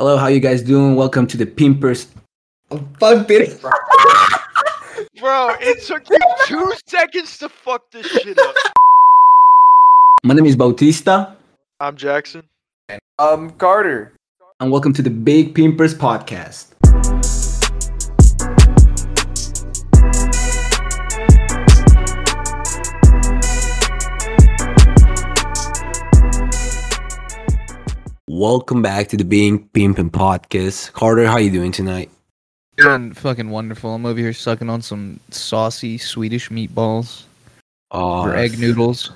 Hello, how you guys doing? Welcome to the Pimpers. Oh, fuck it. Bro, it took you two seconds to fuck this shit up. My name is Bautista, I'm Jackson. I'm Carter. and welcome to the Big Pimpers podcast. Welcome back to the Being Pimpin' podcast. Carter, how you doing tonight? I'm doing fucking wonderful. I'm over here sucking on some saucy Swedish meatballs Oh, or egg noodles.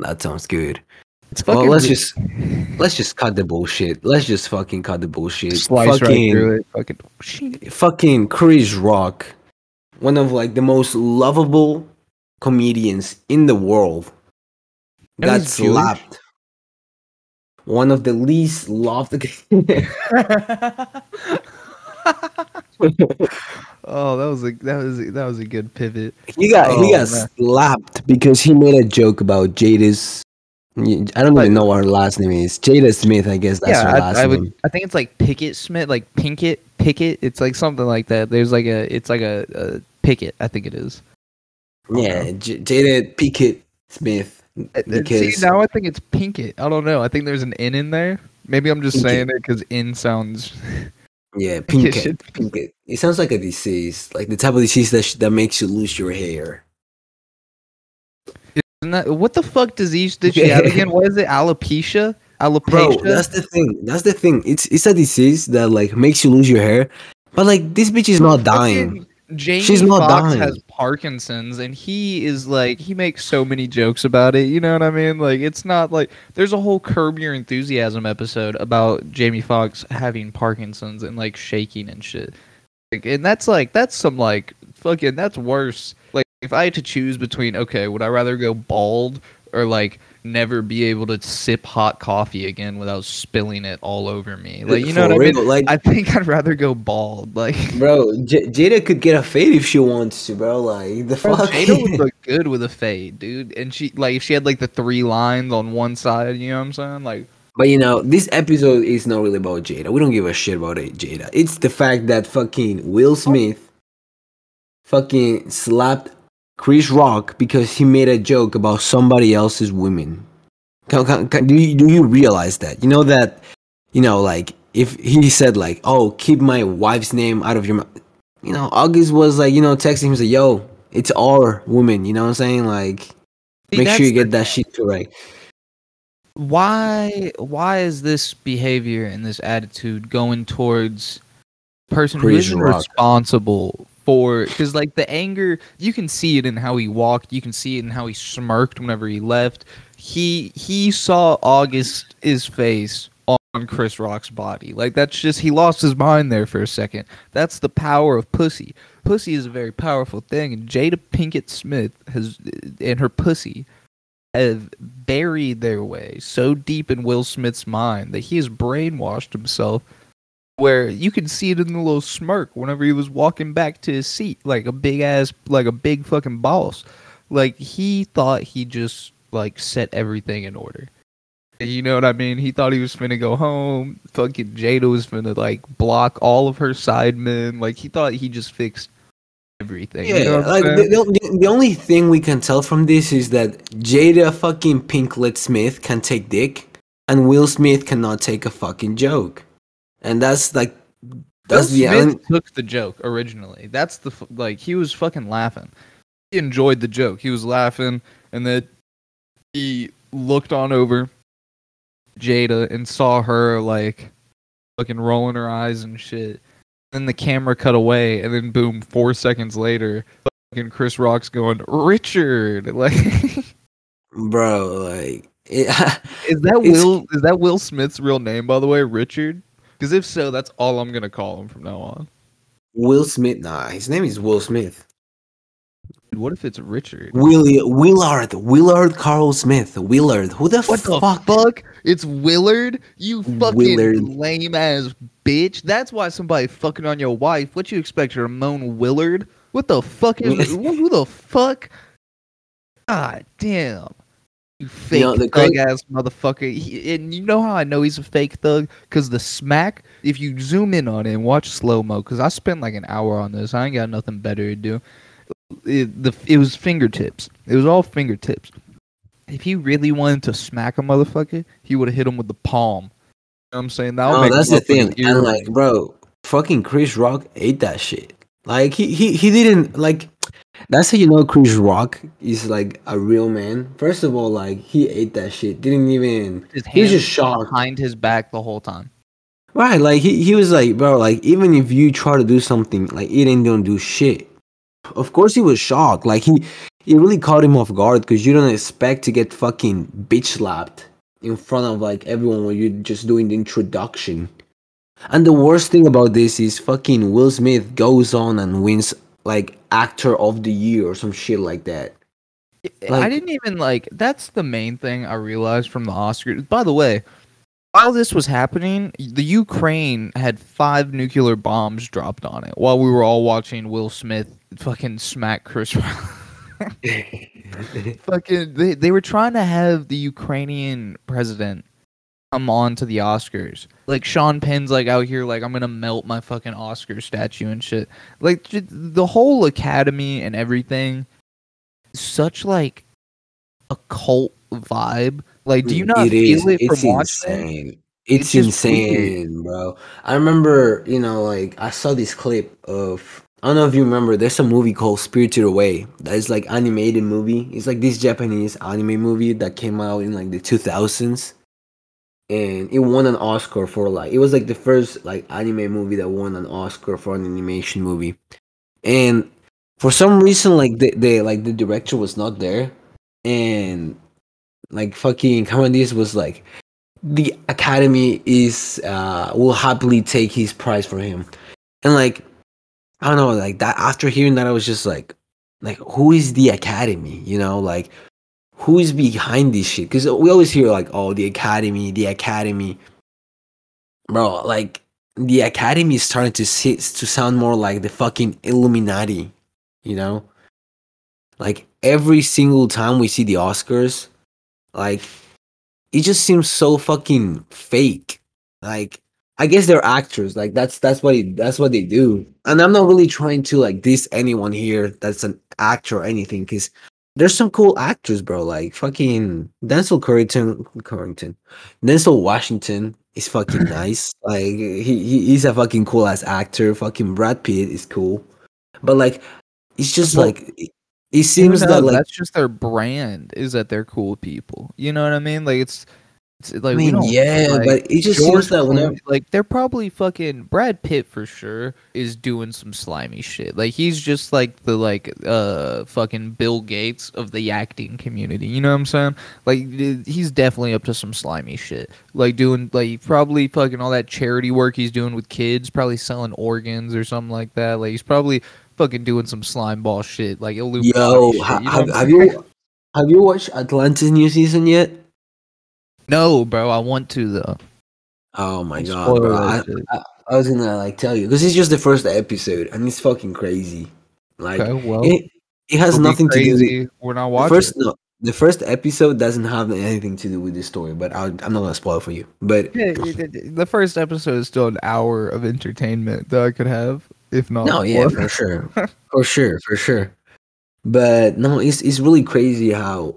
That sounds good. It's Well, let's just let's just cut the bullshit. Let's just fucking cut the bullshit. slice right fucking, through it. Fucking fucking Chris Rock, one of like the most lovable comedians in the world, And got slapped. One of the least loved. oh, that was a that was a, that was a good pivot. he got he Oh, got man. slapped because he made a joke about Jada's. I don't Like- even know what her last name is. Jada Smith, I guess that's yeah, her last I, I name. would. I think it's like Pickett Smith, like Pinkett, Pickett. It's like something like that. There's like a. It's like a, a Pickett. I think it is. Yeah, J- Jada Pickett Smith. Because See, now I think it's Pinkett. I don't know. I think there's an N in there. Maybe I'm just Pinkett. saying it because N sounds. yeah, it Pinkett, Pinkett. It sounds like a disease, like the type of disease that sh- that makes you lose your hair. Isn't that, what the fuck disease did she have again? What is it? Alopecia? Alopecia. Bro, that's the thing. That's the thing. It's it's a disease that like makes you lose your hair, but like this bitch is not dying. Jamie She's Foxx dying. has Parkinson's, and he is like he makes so many jokes about it. You know what I mean? Like it's not like there's a whole Curb Your Enthusiasm episode about Jamie Fox having Parkinson's and like shaking and shit. Like, and that's like that's some like fucking that's worse. Like if I had to choose between okay, would I rather go bald or like never be able to sip hot coffee again without spilling it all over me? Like you know For what I mean? Like, I think I'd rather go bald. Like bro, J- Jada could get a fade if she wants to, bro. Like the Bro, fuck. Jada would look good with a fade, dude. And she like if she had like the three lines on one side, you know what I'm saying? Like But you know, this episode is not really about Jada. We don't give a shit about it, Jada. It's the fact that fucking Will Smith fucking slapped Chris Rock because he made a joke about somebody else's women. Can, can, can- do, you, do you realize that? You know that, you know, like, if he said, like, oh, keep my wife's name out of your mouth. You know, August was like, you know, texting him, say, yo, it's our woman. You know what I'm saying? Like, See, make sure you get that shit correct. why why is this behavior and this attitude going towards person who Chris isn't Rock. responsible for because like the anger you can see it in how he walked you can see it in how he smirked whenever he left. He he saw august his face on chris rock's body. Like that's just he lost his mind there for a second. That's the power of pussy. Pussy is a very powerful thing and jada pinkett smith has and her pussy have buried their way so deep in Will Smith's mind that he has brainwashed himself where you can see it in the little smirk whenever he was walking back to his seat like a big ass like a big fucking boss like he thought he just like set everything in order you know what I mean? He thought he was finna go home. Fucking Jada was finna like block all of her side men. Like he thought he just fixed everything. Yeah, you know like the, the, the only thing we can tell from this is that Jada fucking Pinklet Smith can take dick, and Will Smith cannot take a fucking joke, and that's like that's Will the Smith took the joke originally. That's the like he was fucking laughing. He enjoyed the joke. He was laughing, and then he looked on over Jada and saw her like fucking rolling her eyes and shit. Then the camera cut away, and then boom, four seconds later, fucking Chris Rock's going Richard. Like, bro. Like it, that Will? Is that Will Smith's real name, by the way, Richard? Because if so, that's all I'm gonna call him from now on. Will Smith. Nah, his name is Will Smith. What if it's Richard? Willie Willard Willard Carl Smith Willard. Who the What the fuck? fuck? It's Willard? You fucking Willard. lame ass bitch. That's why somebody fucking on your wife. What you expect, Ramon Willard? What the fuck is who the fuck? God damn. You fake know, the thug cra- ass motherfucker. He, and you know how I know he's a fake thug? Because the smack, if you zoom in on it and watch slow mo, because I spent like an hour on this. I ain't got nothing better to do. It, the, it was fingertips. It was all fingertips. If he really wanted to smack a motherfucker, he would have hit him with the palm. You know what I'm saying? That'll No, make that's the thing. an And like, bro, fucking Chris Rock ate that shit. Like he he he didn't like. That's how you know Chris Rock is like a real man. First of all, like he ate that shit. Didn't even. his He just shocked. behind his back the whole time. Right, like he, he was like, bro, like even if you try to do something, like it ain't gonna do shit. Of course he was shocked. Like he it really caught him off guard because you don't expect to get fucking bitch slapped in front of like everyone when you're just doing the introduction. And the worst thing about this is fucking Will Smith goes on and wins like actor of the year or some shit like that. I didn't even like. That's the main thing I realized from the Oscars. By the way, while this was happening, the Ukraine had five nuclear bombs dropped on it while we were all watching Will Smith fucking smack Chris. Rock. fucking, they they were trying to have the Ukrainian president come on to the Oscars. Like Sean Penn's like out here like I'm gonna melt my fucking Oscar statue and shit. Like the whole Academy and everything such like a cult vibe. Like, do you mm, not It feel is. it from It's watching? insane. It's It's, insane, bro. I remember, you know, like I saw this clip of I don't know if you remember. There's a movie called Spirited Away that is like animated movie. It's like this Japanese anime movie that came out in like the 2000s, and it won an Oscar for like it was like the first like anime movie that won an Oscar for an animation movie, and for some reason like the, the like the director was not there, and like fucking Cameron was like the academy is uh will happily take his prize for him. And like i don't know like that after hearing that i was just like like who is the academy? You know like who is behind this shit because we always hear like oh the academy the academy bro like the academy is starting to sit to sound more like the fucking illuminati you know like every single time we see the oscars like it just seems so fucking fake. Like I guess they're actors. Like that's that's what it, that's what they do. And I'm not really trying to like diss anyone here that's an actor or anything because there's some cool actors, bro. Like fucking Denzel Currington, Currington, Denzel Washington is fucking nice. Like he, he he's a fucking cool ass actor. Fucking Brad Pitt is cool, but like it's just Well, like it, it seems that like that's just their brand is that they're cool people. You know what I mean? Like it's, it's like I mean yeah, like, but it just George seems that whenever like they're probably fucking Brad Pitt for sure is doing some slimy shit. Like he's just like the like uh fucking Bill Gates of the acting community. You know what I'm saying? Like he's definitely up to some slimy shit. Like doing like probably fucking all that charity work he's doing with kids, probably selling organs or something like that. Like he's probably fucking doing some slime ball shit like Illuminati Yo, shit, you know have, have you have you watched Atlanta's new season yet? No, bro, I want to though. Oh my god, bro! I. I, I was gonna like tell you because it's just the first episode and it's fucking crazy. Like Okay, well, it, it has nothing to do. With. We're not the watching. first no, the first episode doesn't have anything to do with this story, but I'll, I'm not gonna spoil it for you. But Yeah, it- it- the first episode is still an hour of entertainment that I could have, if not. no, yeah, for sure, for sure, for sure. But no, it's it's really crazy how,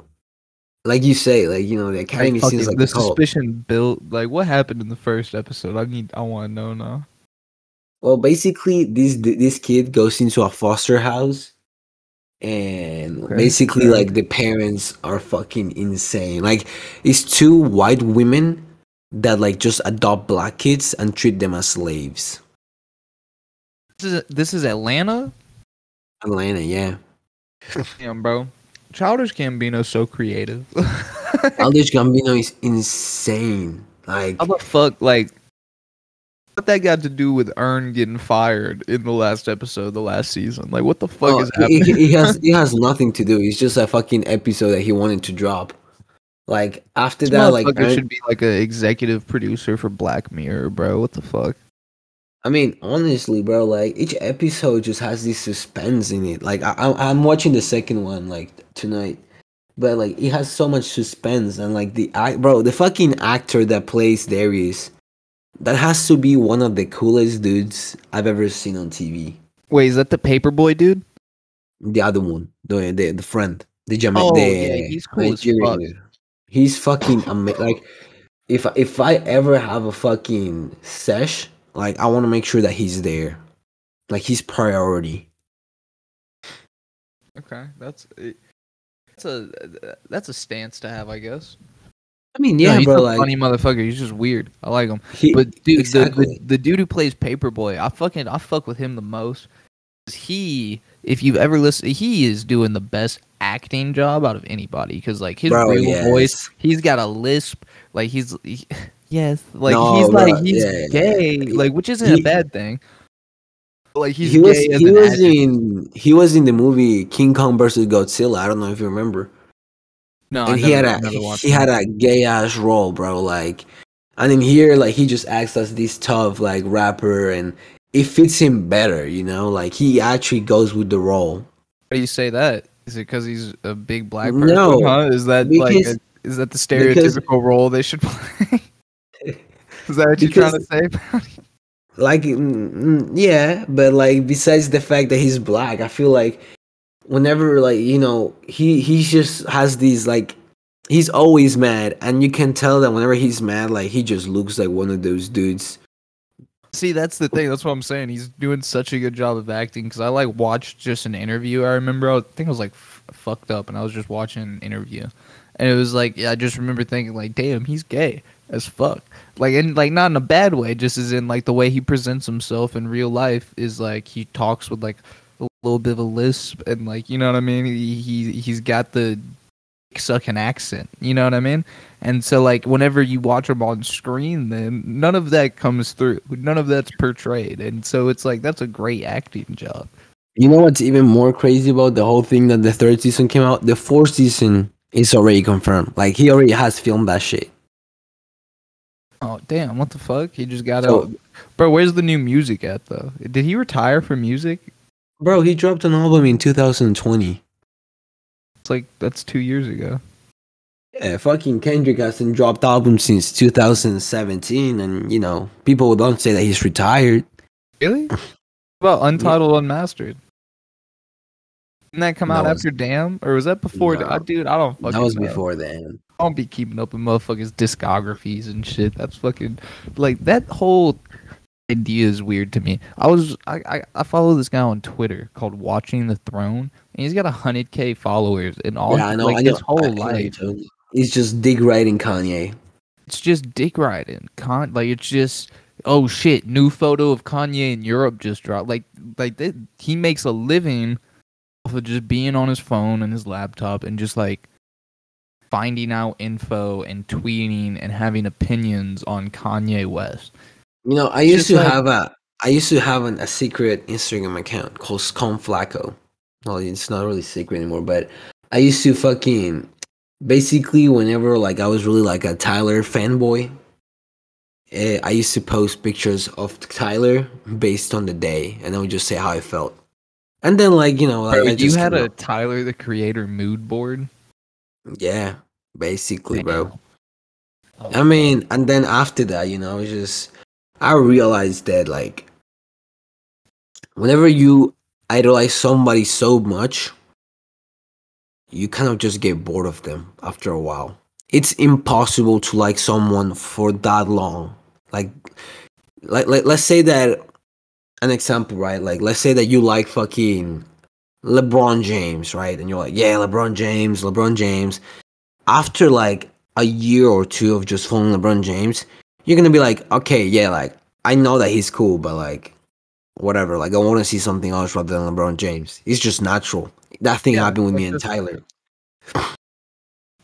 like you say, like you know, the Like, academy fucking seems like the suspicion built. Like, what happened in the first episode? I need. I want to know now. Well, basically, this this kid goes into a foster house, and Okay, basically, like the parents are fucking insane. Like, it's two white women that like just adopt black kids and treat them as slaves. This is this is Atlanta. Atlanta, yeah. Damn, bro. Childish Gambino's so creative. Childish Gambino is insane. Like, How the fuck, like, what that got to do with Earn getting fired in the last episode, the last season? Like, what the fuck oh, is happening? it- it has it has nothing to do. It's just a fucking episode that he wanted to drop. Like after This that, like Ern- should be like an executive producer for Black Mirror, bro. What the fuck? I mean, honestly, bro, like each episode just has this suspense in it. Like I, I'm watching the second one like tonight, but like it has so much suspense and like the act, bro, the fucking actor that plays Darius, that has to be one of the coolest dudes I've ever seen on TV. Wait, is that the Paper Boi dude? The other one, the the, the friend, the Jama- Oh, the yeah, he's cool as fuck. dude. He's fucking amazing. Like, if if I ever have a fucking sesh, like I want to make sure that he's there, like he's priority. Okay, that's eh, that's a that's a stance to have, I guess. I mean, No, yeah, he's bro. a Like, funny motherfucker. He's just weird. I like him. he, But dude, exactly. the, the the dude who plays Paper Boi, I fucking I fuck with him the most. He, if you've ever listened, he is doing the best acting job out of anybody. Because like his Bro, real voice, he's got a lisp. Like he's he- yes, like No, he's like he's yeah. gay. Like which isn't He- a bad thing. Like he's he was gay he was actor. in he was in the movie King Kong versus Godzilla. I don't know if you remember. No, I and he had a never watched he had a gay ass role, bro. Like, and in here, like he just acts as this tough like rapper, and it fits him better, you know. Like he actually goes with the role. Why do you say that? Is it because he's a big black person? No, huh? Is that like a, is that the because- stereotypical role they should play? Is that what you're trying to say? Like, mm, mm, yeah, but like besides the fact that he's black, I feel like whenever like you know he he just has these like he's always mad, and you can tell that whenever he's mad, like he just looks like one of those dudes. See, that's the thing. That's what I'm saying. He's doing such a good job of acting because I like watched just an interview. I remember I think I was like f- fucked up and I was just watching an interview, and it was like yeah, I just remember thinking like, damn, he's gay as fuck. Like and like not in a bad way, just as in like the way he presents himself in real life is like he talks with like a little bit of a lisp and like you know what I mean. He, he he's got the sucking accent. You know what I mean? And so like whenever you watch him on screen, then none of that comes through. None of that's portrayed, and so it's like that's a great acting job. You know what's even more crazy about the whole thing that the third season came out? The fourth season is already confirmed. Like he already has filmed that shit. Oh damn! What the fuck? He just got So- out. Bro, where's the new music at though? Did he retire from music? Bro, he dropped an album in 2020. It's like that's two years ago. Yeah, fucking Kendrick hasn't dropped albums since 2017, and you know people don't say that he's retired. Really? What about Untitled Unmastered? Didn't that come That out was- after Damn, or was that before? No. Uh, dude, I don't fucking. Know? That was know. before then. I don't be keeping up with motherfuckers' discographies and shit. That's fucking like that whole idea is weird to me. I was I, I, I follow this guy on Twitter called Watching the Throne, and he's got a hundred k followers, and all yeah, I know. like I know. his whole I life, too. He's just dig riding Kanye. it's just dick riding. Con like it's just oh shit, new photo of Kanye in Europe just dropped. Like like that, he makes a living off of just being on his phone and his laptop and just like finding out info and tweeting and having opinions on Kanye West. You know, I used just to like- have a I used to have an, a secret Instagram account called Scum Flacco. Well, it's not really secret anymore, but I used to fucking basically whenever like I was really like a Tyler fanboy, eh, I used to post pictures of Tyler based on the day, and I would just say how I felt. And then like you know, like Bro, I you had a Tyler the Creator mood board, yeah, basically, bro. Damn. Oh, I mean, and then after that, you know, it's just I realized that like whenever you idolize somebody so much, you kind of just get bored of them after a while. It's impossible to like someone for that long. Like like, like let's say that an example, right? Like let's say that you like fucking LeBron James, right? And you're like, yeah, LeBron James, LeBron James. After like a year or two of just following LeBron James, you're gonna be like, okay, yeah, like I know that he's cool, but like whatever. Like I want to see something else rather than LeBron James. It's just natural. That thing Yeah, happened with me and Tyler.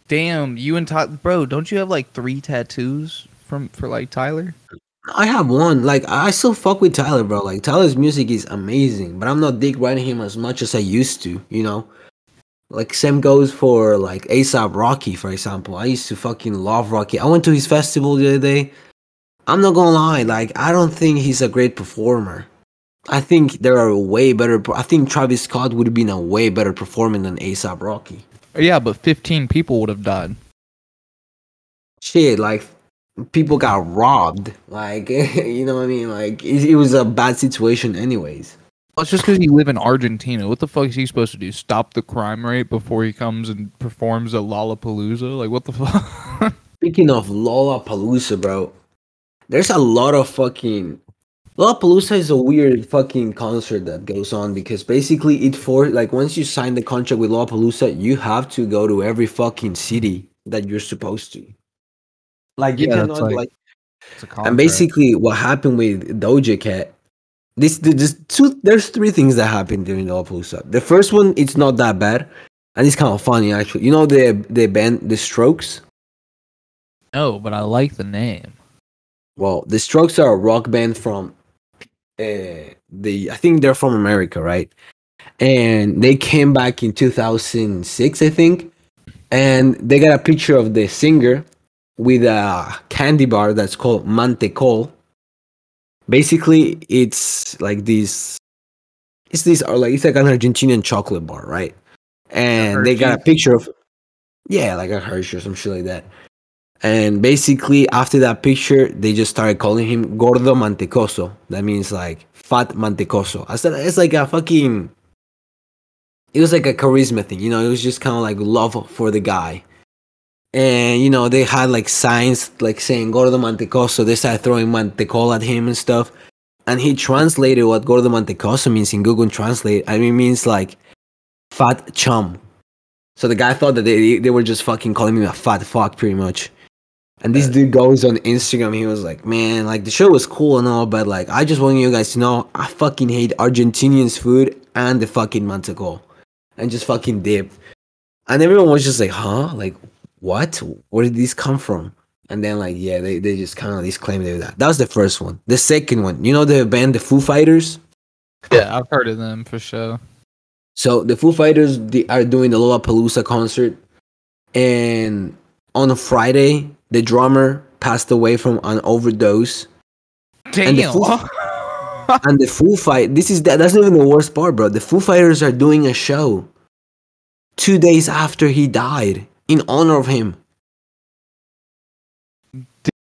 Damn, you and Tyler, bro, don't you have like three tattoos from for like Tyler? I have one. Like I still fuck with Tyler, bro. Like Tyler's music is amazing, but I'm not dig riding him as much as I used to. You know, like same goes for like ASAP Rocky, for example. I used to fucking love Rocky. I went to his festival the other day. I'm not gonna lie, like I don't think he's a great performer. I think there are way better. I think Travis Scott would have been a way better performer than ASAP Rocky. Yeah, but 15 people would have died. Shit, like people got robbed. Like you know what I mean? Like it, it was a bad situation, anyways. Well, it's just because you live in Argentina. What the fuck is he supposed to do? Stop the crime rate before he comes and performs at Lollapalooza? Like, what the fuck? Speaking of Lollapalooza, bro, there's a lot of fucking Lollapalooza is a weird fucking concert that goes on because basically it for like once you sign the contract with Lollapalooza, you have to go to every fucking city that you're supposed to. Like you Yeah, cannot like- like It's a and basically what happened with Doja Cat. This there's two there's three things that happened during Lollapalooza. The first one it's not that bad, and it's kind of funny actually. You know the the band The Strokes. no, but I like the name. Well, the Strokes are a rock band from uh, the I think they're from America, right? And they came back in 2006, I think, and they got a picture of the singer with a candy bar that's called Mantecol. Basically, it's like this. It's this, or like it's like an Argentinian chocolate bar, right? And they got a picture of, yeah, like a Hershey or some shit like that. And basically, after that picture, they just started calling him Gordo Mantecoso. That means like fat Mantecoso. I said it's like a fucking. It was like a charisma thing, you know. It was just kind of like love for the guy, and you know they had like signs like saying Gordo Mantecoso. They started throwing Mantecol at him and stuff, and he translated what Gordo Mantecoso means in Google Translate. I mean, it means like fat chum. So the guy thought that they they were just fucking calling me a fat fuck, pretty much. And this dude goes on Instagram. He was like, "Man, like the show was cool and all, but like I just want you guys to know, I fucking hate Argentinians food and the fucking mantecol, and just fucking dip." And everyone was just like, "Huh? Like what? Where did these come from?" And then like, yeah, they, they just kind of they were that. That was the first one. The second one, you know, the band the Foo Fighters. Yeah, I've heard of them for sure. So the Foo Fighters they are doing the Lollapalooza concert, and on a Friday, the drummer passed away from an overdose. And the Damn. Foo- and the Foo Fight, this is that, that's not even the worst part, bro. The Foo Fighters are doing a show two days after he died in honor of him.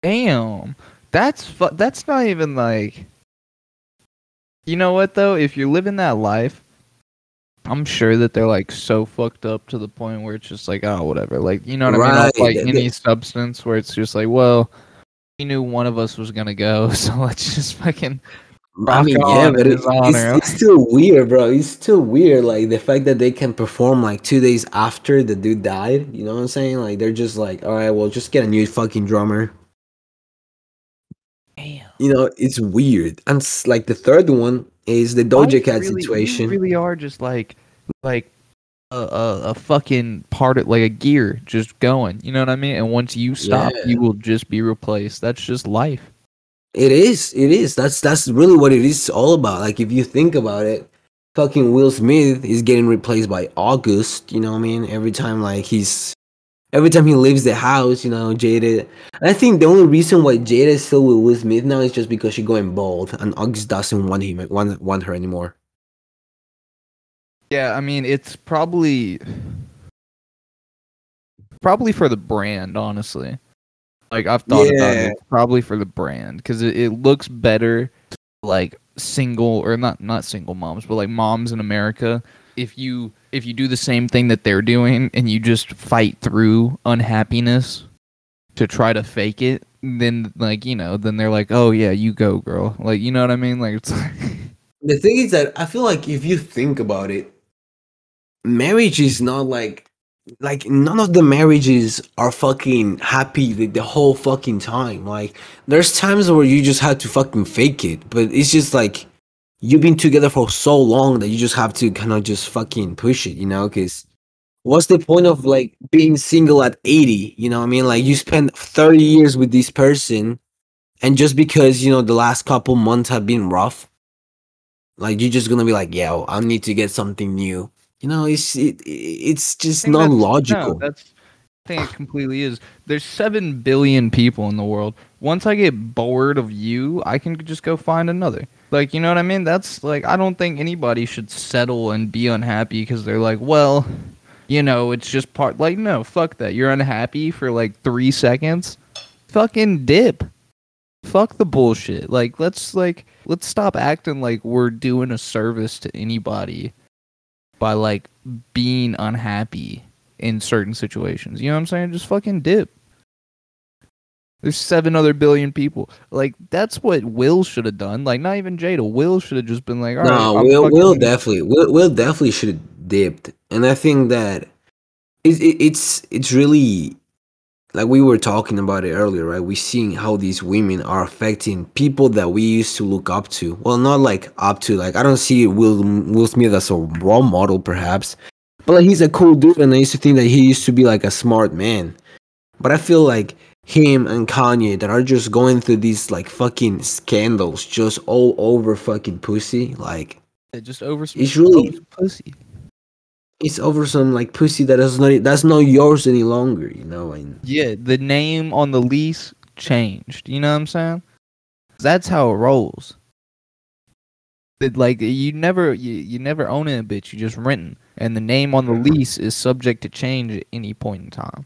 Damn. That's fu- that's not even like You know what though? If you're living that life, I'm sure that they're like so fucked up to the point where it's just like, oh whatever. Like you know what I mean? Like any substance where it's just like, well, we knew one of us was gonna go, so let's just fucking I Rock mean, yeah, but it, it's, it's still weird, bro. It's still weird, like the fact that they can perform like two days after the dude died. You know what I'm saying? Like they're just like, all right, well, just get a new fucking drummer. Damn. You know, it's weird. And like the third one is the Doja Cat situation. Really are just like like a, a, a fucking part of like a gear just going. You know what I mean? And once you stop, Yeah. you will just be replaced. That's just life. It is. It is. That's that's really what it is all about. Like if you think about it, fucking Will Smith is getting replaced by August. You know what I mean? Every time like he's every time he leaves the house, you know, Jada. I think the only reason why Jada is still with Will Smith now is just because she's going bald and August doesn't want him want want her anymore. Yeah, I mean it's probably probably for the brand, honestly. Like I've thought about it, probably for the brand because it, it looks better, like single or not not single moms, but like moms in America. If you if you do the same thing that they're doing and you just fight through unhappiness to try to fake it, then like you know, then they're like, oh yeah, you go, girl. Like you know what I mean? Like it's like. The thing is that I feel like if you think about it, marriage is not like like none of the marriages are fucking happy the, the whole fucking time. Like there's times where you just have to fucking fake it, but it's just like you've been together for so long that you just have to kind of just fucking push it, you know? Because what's the point of like being single at 80? You know I mean? Like you spend 30 years with this person, and just because you know the last couple months have been rough, like you're just gonna be like, "Yo, I need to get something new." You know, it's it, it's just not logical. No, that's I think it completely is. There's seven billion people in the world. Once I get bored of you, I can just go find another. Like, you know what I mean? That's like I don't think anybody should settle and be unhappy because they're like, well, you know, it's just part like no, fuck that. You're unhappy for like 3 seconds. Fucking dip. Fuck the bullshit. Like let's like let's stop acting like we're doing a service to anybody by like being unhappy in certain situations. You know what I'm saying? Just fucking dip. There's seven other billion people. Like that's what Will should have done. Like not even Jada. Will should have just been like, all right, no, I'm Will Will definitely Will, Will definitely should have dipped, and I think that it's it, it's it's really like we were talking about it earlier, right? we're seeing how these women are affecting people that we used to look up to. Well, not like up to like I don't see Will Will Smith as a role model, perhaps, but like he's a cool dude, and I used to think that he used to be like a smart man. But I feel like him and Kanye that are just going through these like fucking scandals, just all over fucking pussy, like It just over It's really- over pussy. It's over some like pussy that is not that's not yours any longer, you know. And Yeah, the name on the lease changed. You know what I'm saying? That's how it rolls. It, like you never you, you never own it, bitch. You just renting, and the name on the lease is subject to change at any point in time.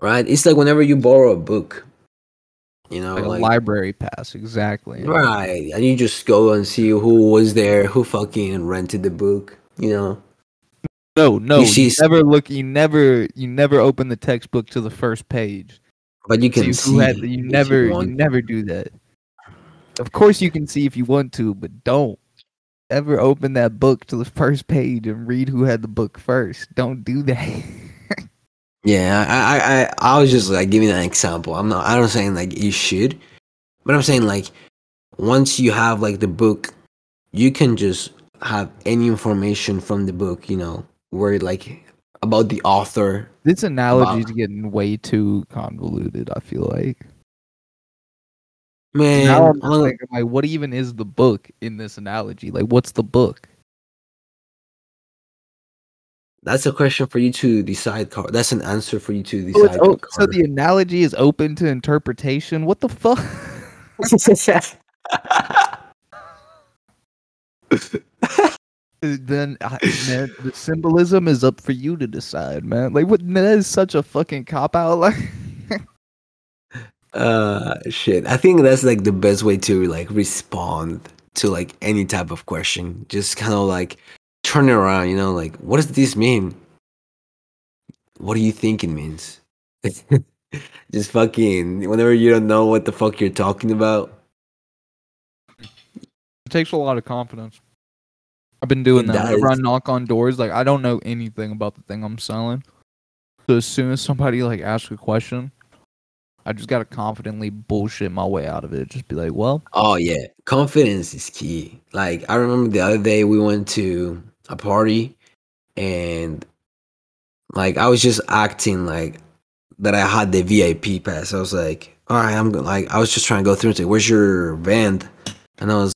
right, it's like whenever you borrow a book, you know, Like, like, a library pass, exactly. right, and you just go and see who was there, who fucking rented the book, you know. No, no, You you, never look. You never you never open the textbook to the first page. But you can See see who had, you never you want. never do that. Of course you can see if you want to, but don't ever open that book to the first page and read who had the book first. Don't do that. Yeah, I, I, I, I was just like giving an example. I'm not. I don't saying like you should, but I'm saying like once you have like the book, you can just have any information from the book. You know, where like about the author. this analogy is getting way too convoluted. I feel like. Man, now I'm just I'm- like, what even is the book in this analogy? Like, what's the book? that's a question for you to decide. Car- that's an answer for you to Oh, it's decide. so the analogy is open to interpretation. What the fuck? then I, man, the symbolism is up for you to decide, man. Like, what? Man, that is such a fucking cop out. Like, uh, shit. I think that's like the best way to like respond to like any type of question. Just kind of like turn it around. You know, like what does this mean? What do you think it means? Just fucking whenever you don't know what the fuck you're talking about. it takes a lot of confidence. I've been doing that. Whenever I knock on doors, like I don't know anything about the thing I'm selling. So as soon as somebody like asks a question, I just gotta confidently bullshit my way out of it. Just be like, well, Oh yeah, confidence is key. Like I remember the other day we went to a party and like I was just acting like that I had the VIP pass. I was like, all right, I'm like I was just trying to go through and say, "Where's your band?" And I was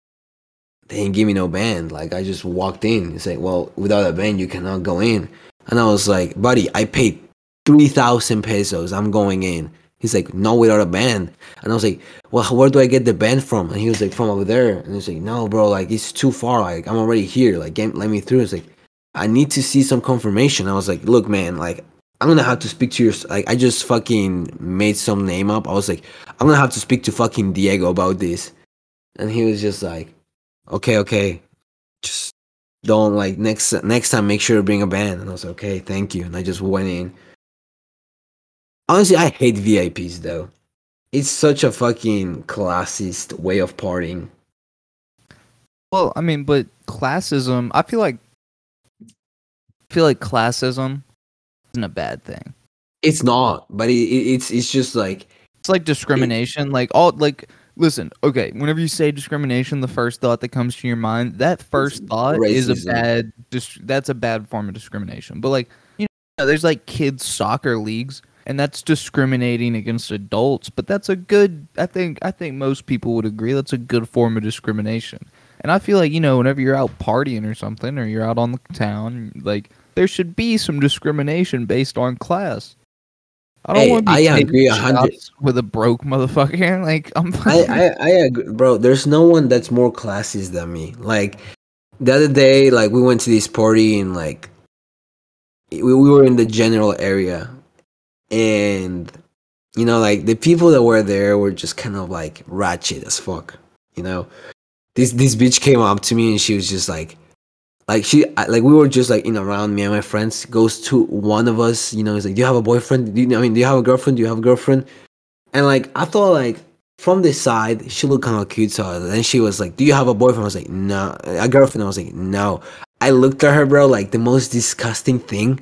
they didn't give me no band. Like I just walked in. It's like, well, without a band, you cannot go in. And I was like, buddy, I paid three thousand pesos. I'm going in. He's like, no, without a band. And I was like, well, where do I get the band from? And he was like, from over there. And he's like, no, bro, like it's too far. Like I'm already here. Like let me through. It's like, I need to see some confirmation. I was like, look, man, like I'm gonna have to speak to your. Like I just fucking made some name up. I was like, I'm gonna have to speak to fucking Diego about this. And he was just like, okay, okay, just don't like next next time. Make sure to bring a band. And I was like, okay, thank you. And I just went in. Honestly, I hate VIPs though. It's such a fucking classist way of partying. well, I mean, but classism. I feel like, I feel like classism isn't a bad thing. It's not, but it, it, it's it's just like It's like discrimination. Like all like listen, okay, whenever you say discrimination, the first thought that comes to your mind, that first thought is a bad dis- that's a bad form of discrimination. But like, you know, there's like kids soccer leagues and that's discriminating against adults, but that's a good I think I think most people would agree that's a good form of discrimination. And I feel like, you know, whenever you're out partying or something or you're out on the town, like there should be some discrimination based on class. I don't Hey, want to be I agree a hundred- with a broke motherfucker. Like I'm. I, I I agree, bro. There's no one that's more classist than me. Like the other day, like we went to this party and like we, we were in the general area, and you know, like the people that were there were just kind of like ratchet as fuck. You know, this this bitch came up to me and she was just like, like she like we were just like in around me and my friends. Goes to one of us, you know, he's like, "Do you have a boyfriend? Do you I mean, do you have a girlfriend? Do you have a girlfriend?" And like I thought, like from the side, she looked kind of cute. So then she was like, "Do you have a boyfriend?" I was like, "No." A girlfriend? I was like, "No." I looked at her, bro, like the most disgusting thing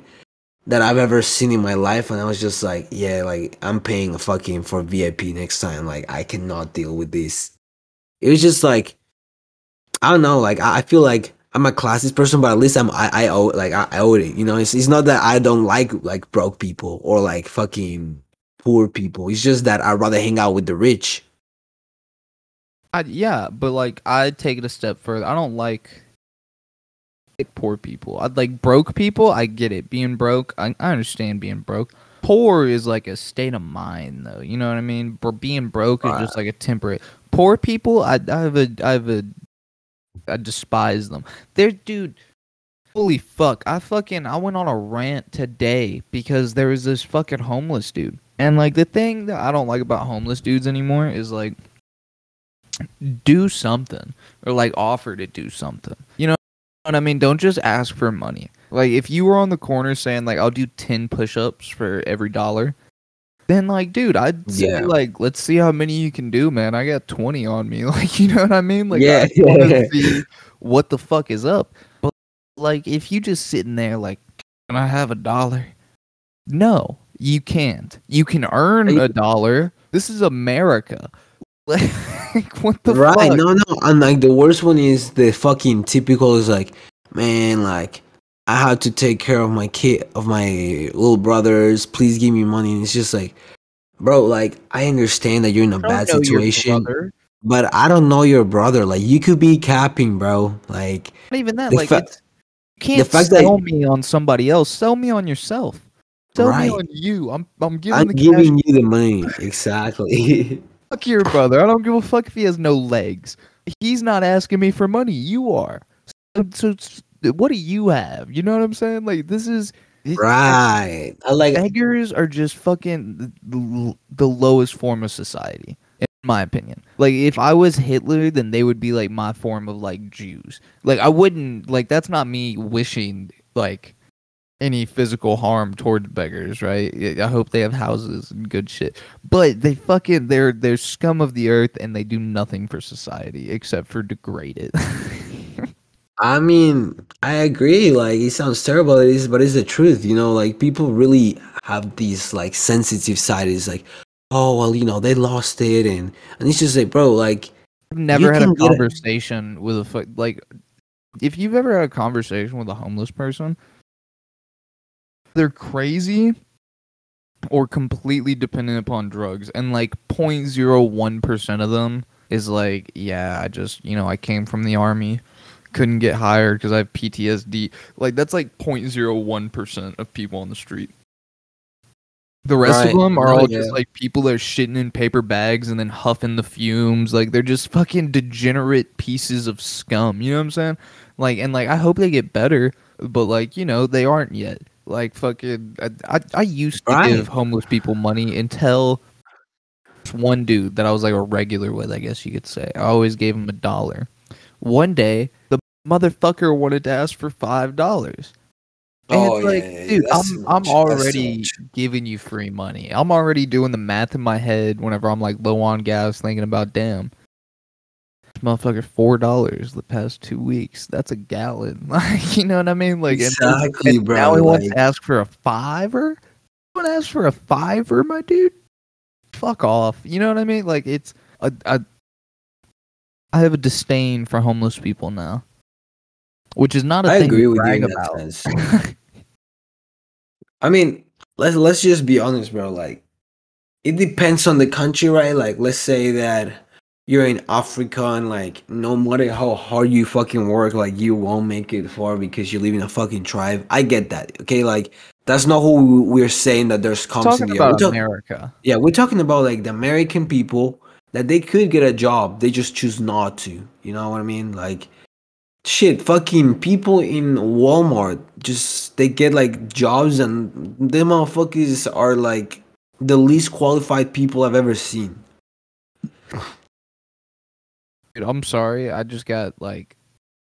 that I've ever seen in my life, and I was just like, "Yeah, like I'm paying a fucking for VIP next time. Like I cannot deal with this." It was just like, I don't know. Like I, I feel like I'm a classist person, but at least I'm I, I owe like I, I owe it. You know, it's it's not that I don't like like broke people or like fucking poor people. It's just that I'd rather hang out with the rich. I, yeah, but like I take it a step further. I don't like like poor people. I like broke people. I get it. Being broke, I, I understand being broke. Poor is like a state of mind, though. You know what I mean? Bro, being broke is just like a temperate. Poor people, I, I have a, I have a, I despise them. They're dude. Holy fuck! I fucking I went on a rant today because there was this fucking homeless dude, and like the thing that I don't like about homeless dudes anymore is like do something or like offer to do something. You know what I mean? Don't just ask for money. Like if you were on the corner saying like I'll do 10 push-ups for every dollar, then like dude, I'd say Yeah. like let's see how many you can do, man. I got 20 on me. Like you know what I mean? Like Yeah. I want to see what the fuck is up. But like if you just sitting there like can I have a dollar? No, you can't. You can earn Are a dollar. This is America. Like what the fuck? right? fuck? No, no. And like the worst one is the fucking typical is like, man, like I have to take care of my kid, of my little brothers. Please give me money. And it's just like, bro, like I understand that you're in a bad situation, but I don't know your brother. Like you could be capping, bro. Like Not even that. the Like fa- it's, you can't fact that- sell me on somebody else. Sell me on yourself. Sell Right. me on you. I'm I'm giving I'm the giving you the money. Exactly. Fuck your brother. I don't give a fuck if he has no legs. He's not asking me for money. You are. So, so what do you have? You know what I'm saying? Like this is right. I like beggars are just fucking the, lowest form of society in my opinion like if i was hitler then they would be like my form of like jews like i wouldn't like that's not me wishing like any physical harm towards beggars right i I hope they have houses and good shit but they fucking they're they're scum of the earth and they do nothing for society except for degrade it I mean, I agree. Like, it sounds terrible, it is, but it's the truth. You know, like people really have these like sensitive side. It's like, oh well, you know, they lost it, and and it's just like, bro, like, I've never had a get a- conversation with a fu- like if you've ever had a conversation with a homeless person they're crazy or completely dependent upon drugs and like 0.01% of them is like yeah I just you know I came from the army couldn't get hired cuz I have PTSD like that's like 0.01% of people on the street the rest Right. of them are No, all yeah. just like people that are shitting in paper bags and then huffing the fumes. Like they're just fucking degenerate pieces of scum. You know what I'm saying? Like and like I hope they get better, but like you know they aren't yet. Like fucking, I I, I used to Right. give homeless people money until one dude that I was like a regular with. I guess you could say. I always gave him a dollar. One day the motherfucker wanted to ask for five dollars. And Oh, it's like, yeah, yeah, dude, that's I'm I'm much. That's too already giving you free money. I'm already doing the math in my head whenever I'm like low on gas, thinking about damn, this motherfucker four dollars the past two weeks. That's a gallon. Like you know what I mean? Like and- Exactly, and bro, Now he wants to ask for a fiver. Want to ask for a fiver, my dude? Fuck off. You know what I mean? Like it's a, a I have a disdain for homeless people now, which is not a I thing I agree to with you brag about. I mean, let's let's just be honest, bro. Like, it depends on the country, right? Like, let's say that you're in Africa and like, no matter how hard you fucking work, like, you won't make it far because you live in a fucking tribe. I get that. Okay, like, that's not who we're saying that there's comes in the about we're talk- America. yeah, we're talking about like the American people that they could get a job, they just choose not to. You know what I mean? Like shit, fucking people in Walmart just they get like jobs and them motherfuckers are like the least qualified people I've ever seen. Dude, I'm sorry. I just got like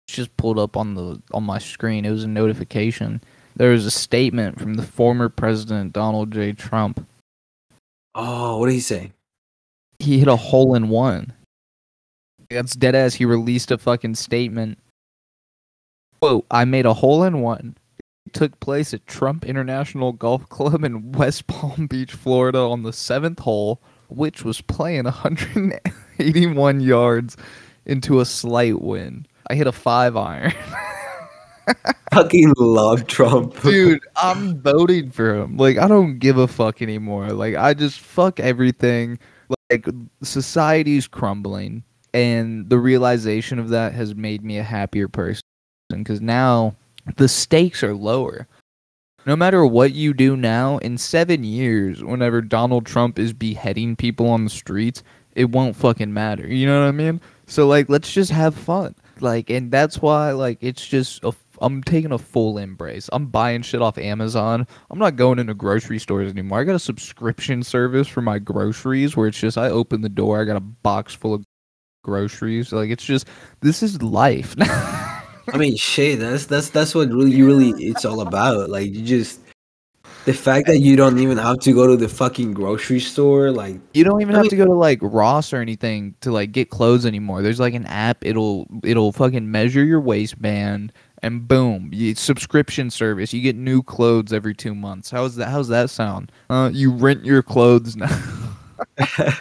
just pulled up on the on my screen. It was a notification. There was a statement from the former president Donald J. Trump. Oh, what did he say? He hit a hole in one. That's dead ass. He released a fucking statement. Quote, I made a hole in one. It took place at Trump International Golf Club in West Palm Beach, Florida on the seventh hole, which was playing 181 yards into a slight wind. I hit a five iron. Fucking love Trump. Dude, I'm voting for him. Like, I don't give a fuck anymore. Like, I just fuck everything. Like, society's crumbling. And the realization of that has made me a happier person. Because now the stakes are lower. No matter what you do now, in seven years, whenever Donald Trump is beheading people on the streets, it won't fucking matter. You know what I mean? So, like, let's just have fun. Like, and that's why, like, it's just a I'm taking a full embrace. I'm buying shit off Amazon. I'm not going into grocery stores anymore. I got a subscription service for my groceries where it's just I open the door, I got a box full of groceries. Like it's just this is life. I mean, shit, that's that's that's what really you really it's all about. Like you just the fact that you don't even have to go to the fucking grocery store, like you don't even I have mean- to go to like Ross or anything to like get clothes anymore. There's like an app. It'll it'll fucking measure your waistband and boom, you, subscription service. You get new clothes every two months. How's that? How's that sound? Uh, you rent your clothes now.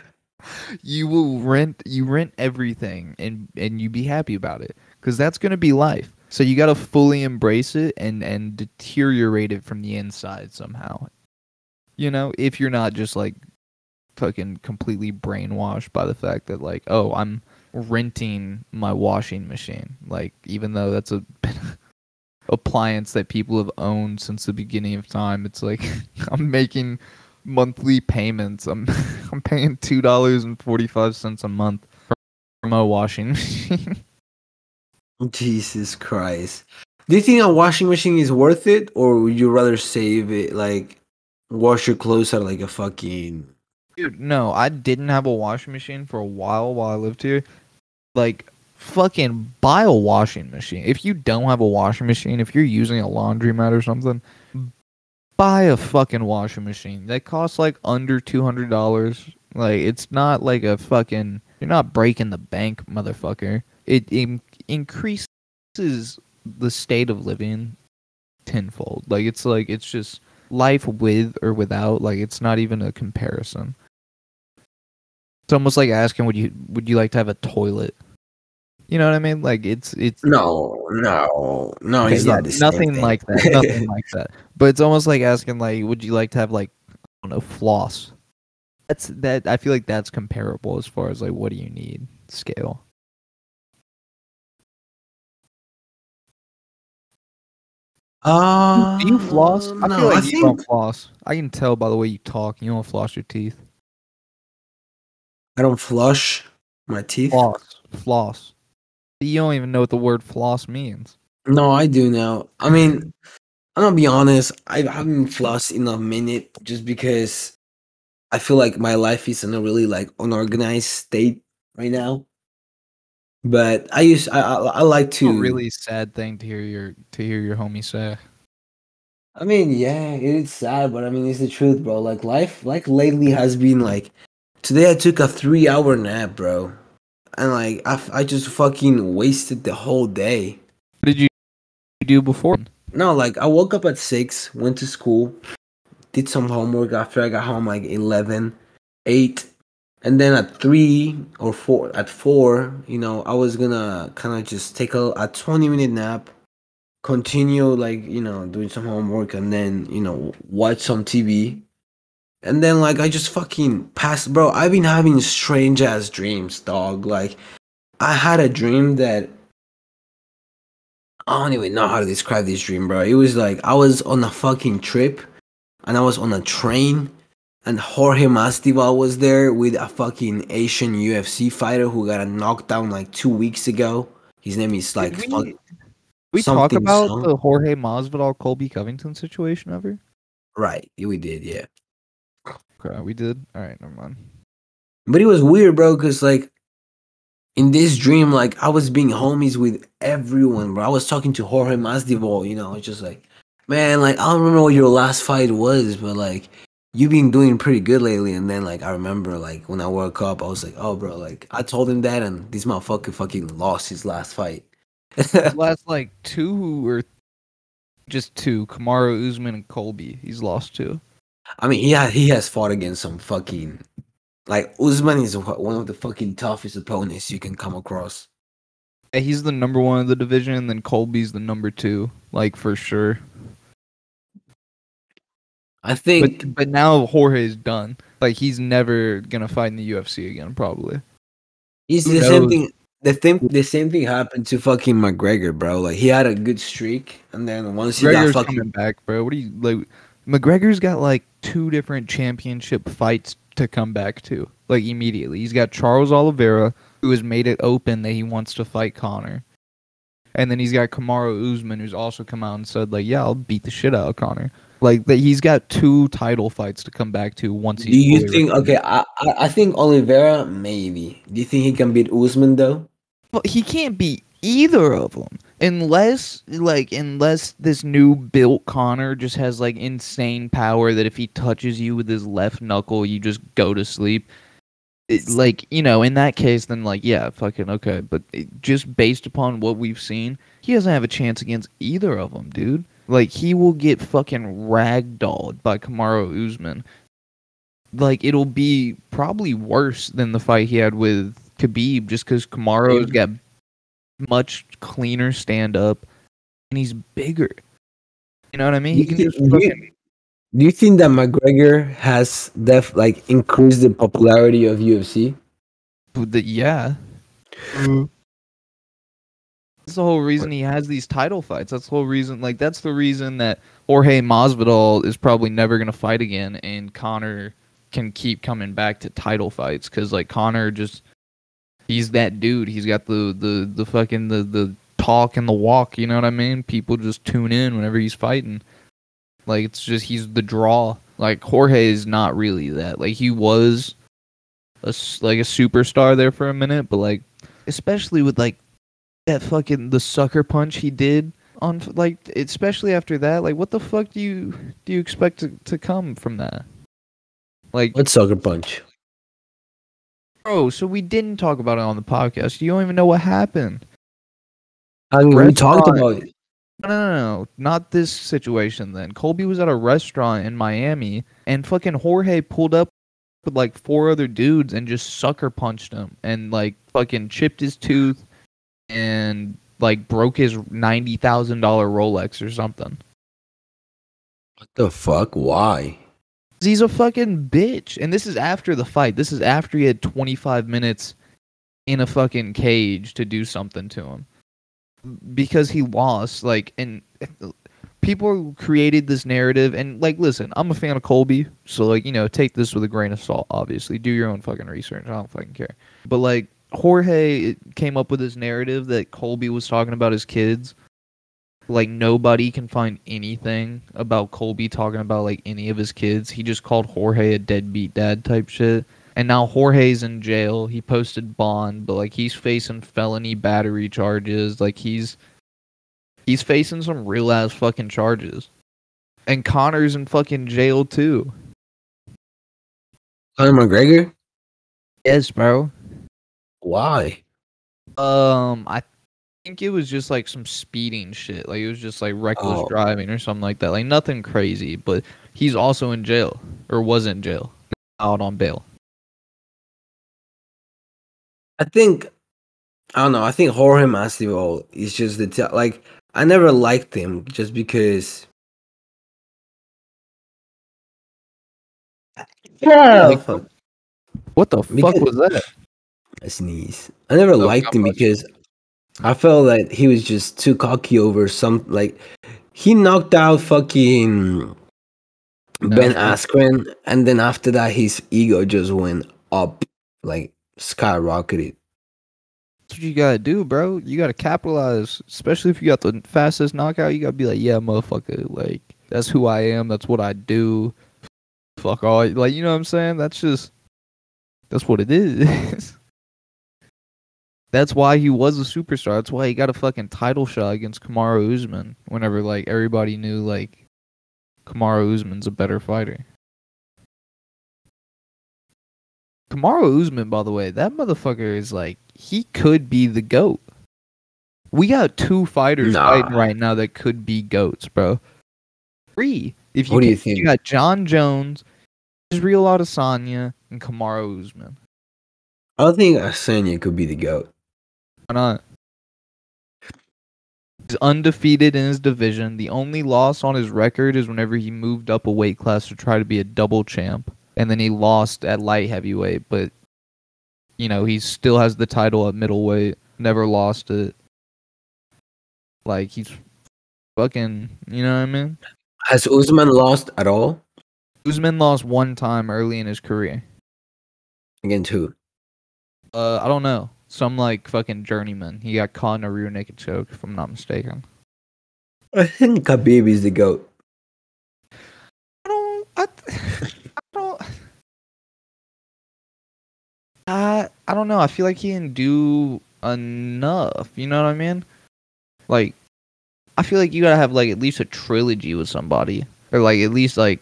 you will rent you rent everything and and you be happy about it because that's gonna be life. So you gotta fully embrace it and and deteriorate it from the inside somehow. You know, if you're not just like fucking completely brainwashed by the fact that like, oh, I'm renting my washing machine. Like, even though that's a appliance that people have owned since the beginning of time, it's like I'm making monthly payments. I'm I'm paying two dollars and forty five cents a month for my washing machine. Jesus Christ. Do you think a washing machine is worth it, or would you rather save it, like wash your clothes out like a fucking? Dude, no, I didn't have a washing machine for a while while I lived here. Like, fucking buy a washing machine. If you don't have a washing machine, if you're using a laundromat or something, buy a fucking washing machine. That costs like under two hundred dollars. Like, it's not like a fucking. You're not breaking the bank, motherfucker. It in- increases the state of living tenfold. Like, it's like it's just life with or without. Like, it's not even a comparison. It's almost like asking, would you would you like to have a toilet? You know what I mean? Like it's it's No, no, no. okay, it's yeah, nothing thing. like that. Nothing like that. But it's almost like asking, like, would you like to have like I don't know floss? That's that. I feel like that's comparable as far as like what do you need scale. Uh, Do you floss? I no, feel like I you think don't floss. I can tell by the way you talk. You don't floss your teeth. I don't flush my teeth. Floss, floss. You don't even know what the word floss means. No, I do now. I mean, I'm gonna be honest. I haven't flossed in a minute just because I feel like my life is in a really like unorganized state right now. But I used I I, I like to a really sad thing to hear your to hear your homie say. I mean, yeah, it is sad, but I mean, it's the truth, bro. Like life, like lately has been like. Today I took a three-hour nap, bro, and like I, I just fucking wasted the whole day. What did you do before? No, like I woke up at six, went to school, did some homework after I got home like 11, 8, and then at three or four, at four, you know, I was gonna kind of just take a, a 20 minute nap, continue like, you know, doing some homework and then, you know, watch some TV. And then like I just fucking passed, bro. I've been having strange ass dreams, dog. Like I had a dream that I don't even know how to describe this dream, bro. It was like I was on a fucking trip and I was on a train and Jorge Masvidal was there with a fucking Asian UFC fighter who got knocked down like 2 weeks ago His name is like we, fuck- we talk about song. the Jorge Masvidal Colby Covington situation ever? right. We did, yeah. Okay, we did. All right, never mind. But it was weird, bro, because like in this dream, like I was being homies with everyone, bro. I was talking to Jorge Masvidal, you know, it's just like, man, like I don't remember what your last fight was, but like you've been doing pretty good lately. And then like I remember like when I woke up, I was like, oh, bro, like I told him that, and this motherfucker fucking lost his last fight. Last like two or just two, Kamaru Usman and Colby. He's lost two. I mean, yeah, he has fought against some fucking like Usman is one of the fucking toughest opponents you can come across. Yeah, He's the number one of the division, and then Colby's the number two, like for sure. I think But but now Jorge's done. Like he's never gonna fight in the UFC again, probably. He's the same thing. The thing, the same thing happened to fucking McGregor, bro. Like he had a good streak, and then once he got fucking, back, bro. What do you like? McGregor's got like two different championship fights to come back to, like immediately. He's got Charles Oliveira, who has made it open that he wants to fight Conor, and then he's got Kamaru Usman, who's also come out and said like, "Yeah, I'll beat the shit out of Conor." Like that, he's got two title fights to come back to once he. do you think? recovered. Okay, I, I I think Oliveira maybe. Do you think he can beat Usman though? But he can't beat either of them unless like unless this new built Conor just has like insane power that if he touches you with his left knuckle you just go to sleep. It, like you know, in that case, then like yeah, fucking okay. But it, just based upon what we've seen, he doesn't have a chance against either of them, dude. Like he will get fucking ragdolled by Kamaru Usman. Like it'll be probably worse than the fight he had with Khabib, just because Kamaru's got much cleaner stand up and he's bigger. You know what I mean? He can Do you just think- fucking Do you think that McGregor has def like increased the popularity of UFC? the, yeah. Mm. That's the whole reason he has these title fights. That's the whole reason. Like that's the reason that Jorge Masvidal is probably never gonna fight again, and Conor can keep coming back to title fights because like Conor just he's that dude. He's got the the the fucking the the talk and the walk. You know what I mean? People just tune in whenever he's fighting. Like it's just he's the draw. Like Jorge is not really that. Like he was a like a superstar there for a minute, but like especially with like that fucking the sucker punch he did on like especially after that like what the fuck do you do you expect to, to come from that like What sucker punch? bro so we didn't talk about it on the podcast you don't even know what happened I mean, we talked about it. no no no, no not this situation then colby was at a restaurant in miami and fucking jorge pulled up with like four other dudes and just sucker punched him and like fucking chipped his tooth and like broke his ninety thousand dollar Rolex or something. What the fuck? Why? He's a fucking bitch. And this is after the fight. This is after he had twenty five minutes in a fucking cage to do something to him. Because he lost, like and uh, people created this narrative and like listen, I'm a fan of Colby, so like, you know, take this with a grain of salt, obviously. Do your own fucking research. I don't fucking care. But like Jorge came up with this narrative that Colby was talking about his kids. Like nobody can find anything about Colby talking about like any of his kids. He just called Jorge a deadbeat dad type shit. And now Jorge's in jail. He posted bond, but like he's facing felony battery charges. Like he's he's facing some real ass fucking charges. And Conor's in fucking jail too. Conor McGregor? Yes, bro. Why? Um, I think it was just like some speeding shit. Like it was just like reckless Oh. driving or something like that. Like nothing crazy, but he's also in jail or was in jail, out on bail. I think I don't know. I think Jorge Masvidal is just the t- like I never liked him just because. Yeah. Like, What the fuck Because- was that? I sneeze. I never No, liked him much. because I felt that he was just too cocky over some like he knocked out fucking Ben Askren and then after that his ego just went up like skyrocketed. That's what you gotta do, bro. You gotta capitalize, especially if you got the fastest knockout. You gotta be like, yeah, motherfucker, like that's who I am. That's what I do. Fuck all, like you know what I'm saying. That's just that's what it is. that's why he was a superstar. That's why he got a fucking title shot against Kamaru Usman. Whenever like everybody knew like Kamaru Usman's a better fighter. Kamaru Usman, by the way, that motherfucker is like he could be the goat. We got two fighters Nah. fighting right now that could be goats, bro. Three. If you What do you think? You got Jon Jones, Israel Adesanya, and Kamaru Usman. I think Asanya could be the goat. Why not? He's undefeated in his division. The only loss on his record is whenever he moved up a weight class to try to be a double champ, and then he lost at light heavyweight. But you know, he still has the title at middleweight. Never lost it. Like he's fucking. You know what I mean? Has Usman lost at all? Usman lost one time early in his career. Against who? Uh, I don't know. Some like fucking journeyman. He got caught in a rear naked choke, if I'm not mistaken. I think Khabib is the goat. I don't. I, I don't. I I don't know. I feel like he didn't do enough. You know what I mean? Like, I feel like you gotta have like at least a trilogy with somebody, or like at least like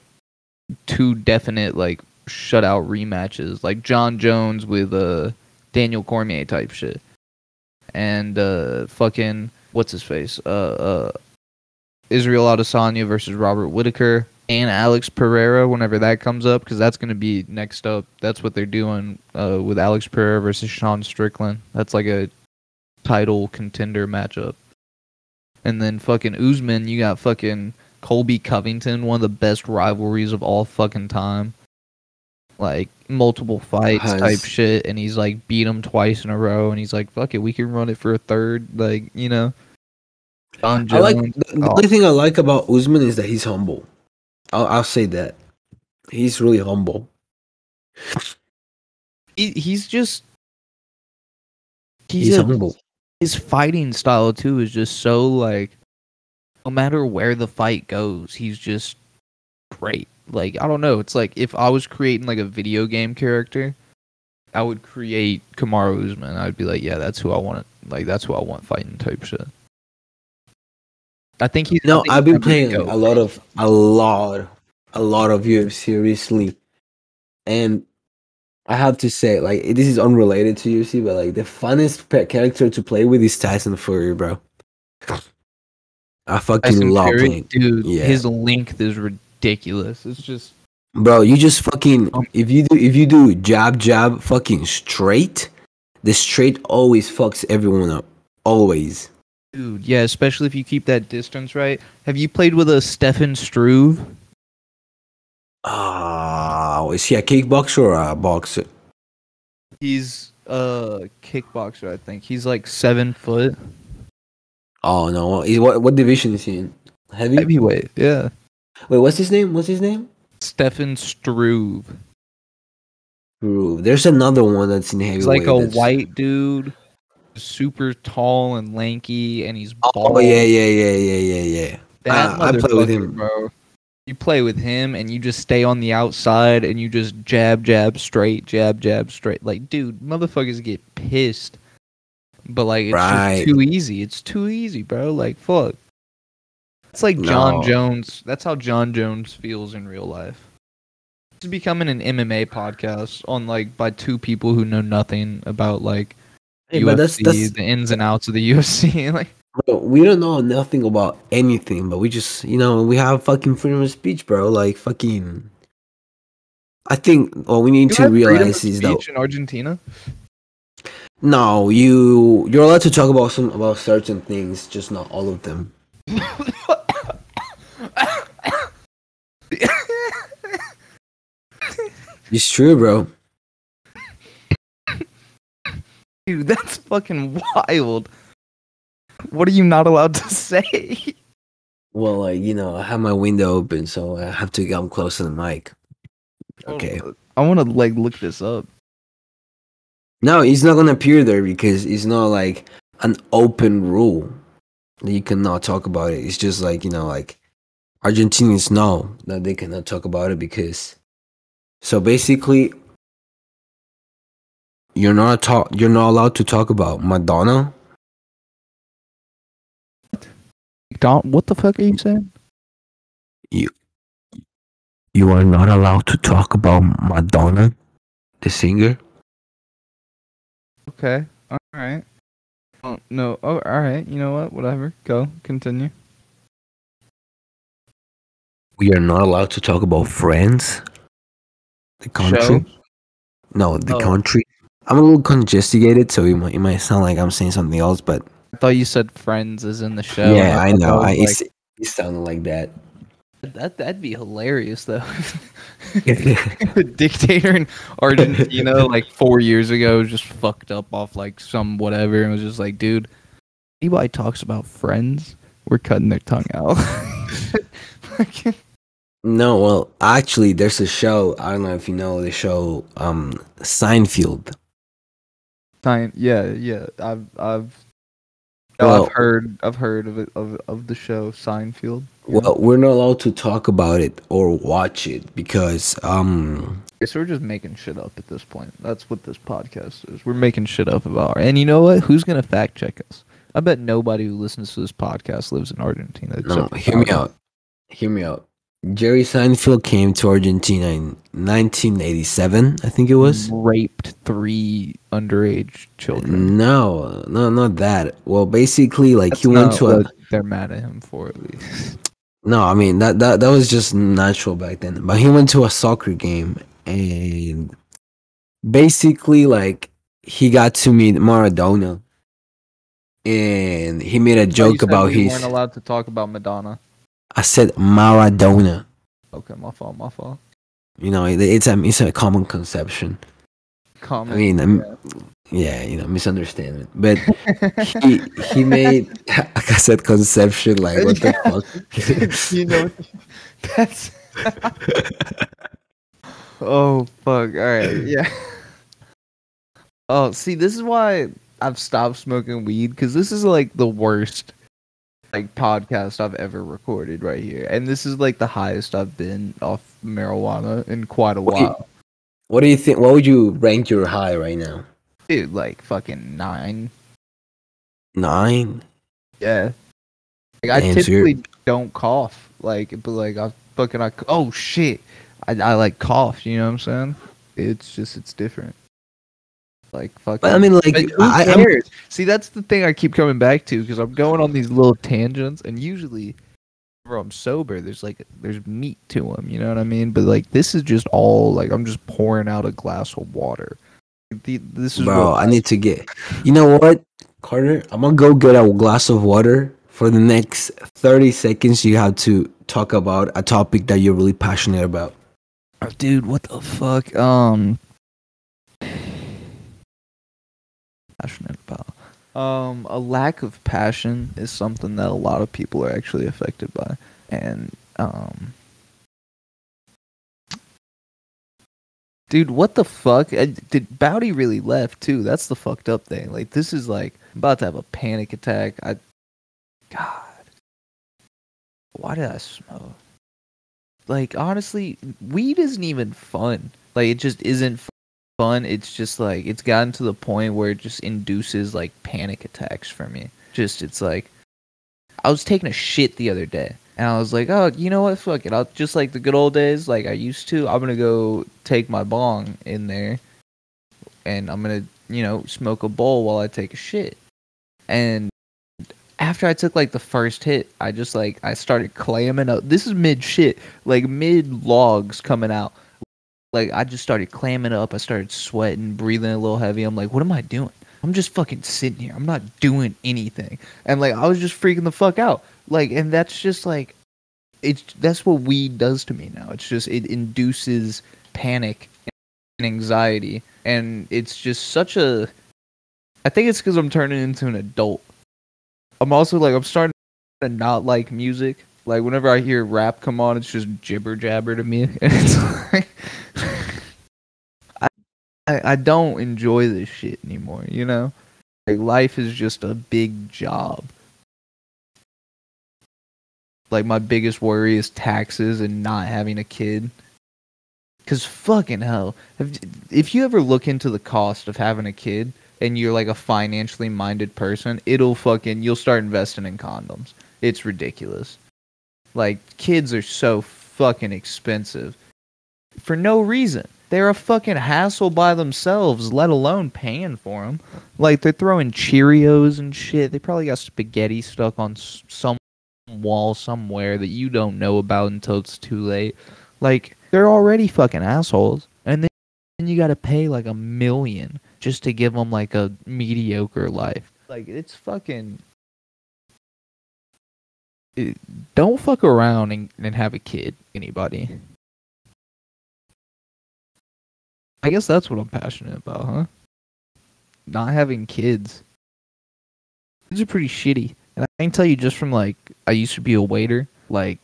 two definite like shutout rematches, like Jon Jones with uh Daniel Cormier type shit, and uh fucking what's his face uh uh Israel Adesanya versus Robert Whitaker and Alex Pereira whenever that comes up because that's going to be next up. That's what they're doing uh, with Alex Pereira versus Sean Strickland. That's like a title contender matchup. And then fucking Usman, you got fucking Colby Covington, one of the best rivalries of all fucking time. Like multiple fights Has- type shit, and he's like beat him twice in a row, and he's like, "Fuck it, we can run it for a third. Like you know. John I like the, the Oh. only thing I like about Usman is that he's humble. I'll, I'll say that he's really humble. he, he's just he's, He's a- humble. his fighting style too is just so like no matter where the fight goes he's just great like i don't know it's like if i was creating like a video game character i would create kamaru usman i'd be like yeah that's who i want like that's who i want fighting type shit i think he's No, think I've been playing a lot of a lot, a lot of UFC recently, and I have to say, like, this is unrelated to UFC, but like the funnest pe- character to play with is Tyson Fury, bro. I fucking Tyson love Fury, playing, dude Yeah. his length is ridiculous it's just bro. You just fucking if you do if you do jab jab fucking straight, the straight always fucks everyone up, always. Dude, yeah, especially if you keep that distance right. Have you played with a Stefan Struve? Ah, is he a kickboxer or a boxer? He's a kickboxer, I think. He's like seven foot. Oh no, Is- what what division is he in? Heavy. Heavyweight, yeah. Wait, what's his name? What's his name? Stefan Struve. Ooh, there's another one that's in heavyweight. He's like a that's- white dude, super tall and lanky, and he's oh, bald. Oh yeah, yeah, yeah, yeah, yeah, yeah. That I- I play with him. bro. You play with him, and you just stay on the outside, and you just jab, jab, straight, jab, jab, straight. Like, dude, motherfuckers get pissed, but like, it's Right. just too easy. It's too easy, bro. Like, fuck. It's like John No. Jones. That's how Jon Jones feels in real life. This is becoming an MMA podcast on like by two people who know nothing about like Hey, UFC, that's that's the ins and outs of the UFC. like, bro, we don't know nothing about anything, but we just you know we have fucking freedom of speech, bro. Like fucking. I think what we need you to have freedom of realize is that speech in Argentina. no, you you're allowed to talk about some about certain things, just not all of them. It's true, bro. Dude, that's fucking wild. What are you not allowed to say? Well, like you know, I have my window open, so I have to come close to the mic. Oh, okay. I want to like look this up. No, he's not gonna appear there because it's not like an open rule that you cannot talk about it. It's just like you know, like Argentinians know that they cannot talk about it because. So basically, you're not talk. You're not allowed to talk about Madonna. Don, what the fuck are you saying? You. You are not allowed to talk about Madonna, the singer. Okay. All right. Oh, no. Oh, all right. You know what? Whatever. Go. Continue. We are not allowed to talk about Friends, the country. Show? No, the Oh. country. I'm a little congested, so it might, it might sound like I'm saying something else, but I thought you said Friends is in the show. yeah, I thought know. I, it's, it sounded like that. that that'd be hilarious though. the dictator in Argentina, like four years ago, just fucked up off like some whatever, and was just like, dude, anybody talks about Friends, we're cutting their tongue out. No, well, actually, there's a show. I don't know if you know the show, um, Seinfeld. Time, yeah, yeah. I've I've Well- I've heard I've heard of it of of the show Seinfeld. Well, we're not allowed to talk about it or watch it because, um, Guess we're just making shit up at this point. That's what this podcast is. We're making shit up about. Our, And you know what? Who's gonna fact check us? I bet nobody who listens to this podcast lives in Argentina. no, hear me out. Hear me out. Jerry Seinfeld came to Argentina in 1987, I think it was. raped three underage children. No, no, not that. Well, basically, like That's he went to a. they're mad at him for at least. No, I mean that that that was just natural back then. But he went to a soccer game and basically like he got to meet Maradona. And he made a joke about we his weren't allowed to talk about Madonna. I said Maradona. Okay, my fault, my fault. You know, it, it's a it's a common conception. Common. I mean, um, yeah, you know, misunderstanding. But he he made like I said conception like what the fuck? you know, that's. oh fuck! All right, yeah. Oh, see, this is why I've stopped smoking weed because this is like the worst like podcast I've ever recorded right here, and this is like the highest I've been off marijuana in quite a Wait. while. What do you think? What would you rank your high right now? Dude, like fucking nine. Nine. Yeah. Like I Damn, typically don't cough. Like, but like I fucking I oh shit, I I like cough. You know what I'm saying? It's just it's different. Like fuck. But I mean, like, But who I, I'm. See, that's the thing I keep coming back to because I'm going on these little tangents, and usually, whenever I'm sober, there's like there's meat to them. You know what I mean? But like this is just all like I'm just pouring out a glass of water. The, this is bro, what I need to get. You know what, Carter? I'm gonna go get a glass of water. For the next 30 seconds, you have to talk about a topic that you're really passionate about. Oh, dude, what the fuck? Um, passionate about. Um, a lack of passion is something that a lot of people are actually affected by, and um, dude, what the fuck? Uh, Did Bowdy really left too? That's the fucked up thing. Like, this is like I'm about to have a panic attack. I, God, why did I smoke? like honestly weed isn't even fun like it just isn't fun it's just like it's gotten to the point where it just induces like panic attacks for me just it's like i was taking a shit the other day and i was like oh you know what fuck it i'll just like the good old days like i used to i'm gonna go take my bong in there and i'm gonna you know smoke a bowl while i take a shit and after I took like the first hit, I just like I started clamming up. This is mid shit, like mid logs coming out. Like I just started clamming up. I started sweating, breathing a little heavy. I'm like, what am I doing? I'm just fucking sitting here. I'm not doing anything. And like I was just freaking the fuck out. Like and that's just like it's that's what weed does to me now. It's just it induces panic and anxiety and it's just such a I think it's cuz I'm turning into an adult. I'm also like I'm starting to not like music. Like whenever I hear rap come on, it's just jibber jabber to me, and it's like I, I, I don't enjoy this shit anymore. You know, like life is just a big job. Like my biggest worry is taxes and not having a kid. Cause fucking hell, if, if you ever look into the cost of having a kid and you're like a financially minded person, it'll fucking you'll start investing in condoms. It's ridiculous. Like kids are so fucking expensive for no reason. They're a fucking hassle by themselves, let alone paying for them. Like they're throwing Cheerios and shit. They probably got spaghetti stuck on some wall somewhere that you don't know about until it's too late. Like they're already fucking assholes, and then you got to pay like a million just to give them like a mediocre life. Like it's fucking. It, don't fuck around and, and have a kid, anybody. I guess that's what I'm passionate about, huh? Not having kids. Kids are pretty shitty. And I can tell you just from like I used to be a waiter, like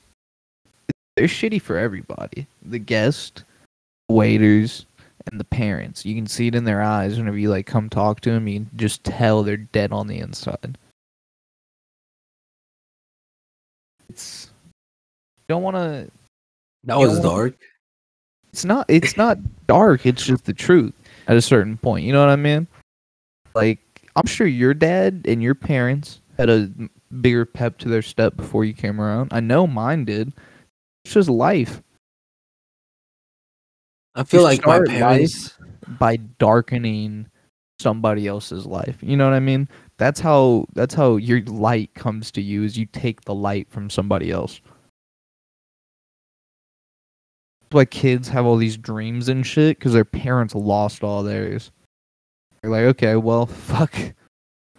they're shitty for everybody. The guest, waiters, and the parents. You can see it in their eyes whenever you like come talk to them. You can just tell they're dead on the inside. It's don't want to. That was dark. It's not. It's not dark. It's just the truth at a certain point. You know what I mean? Like I'm sure your dad and your parents had a bigger pep to their step before you came around. I know mine did. It's just life. I feel You like my parents. by darkening somebody else's life. You know what I mean? That's how that's how your light comes to you is you take the light from somebody else. That's why kids have all these dreams and shit because their parents lost all theirs. They're like, okay, well, fuck,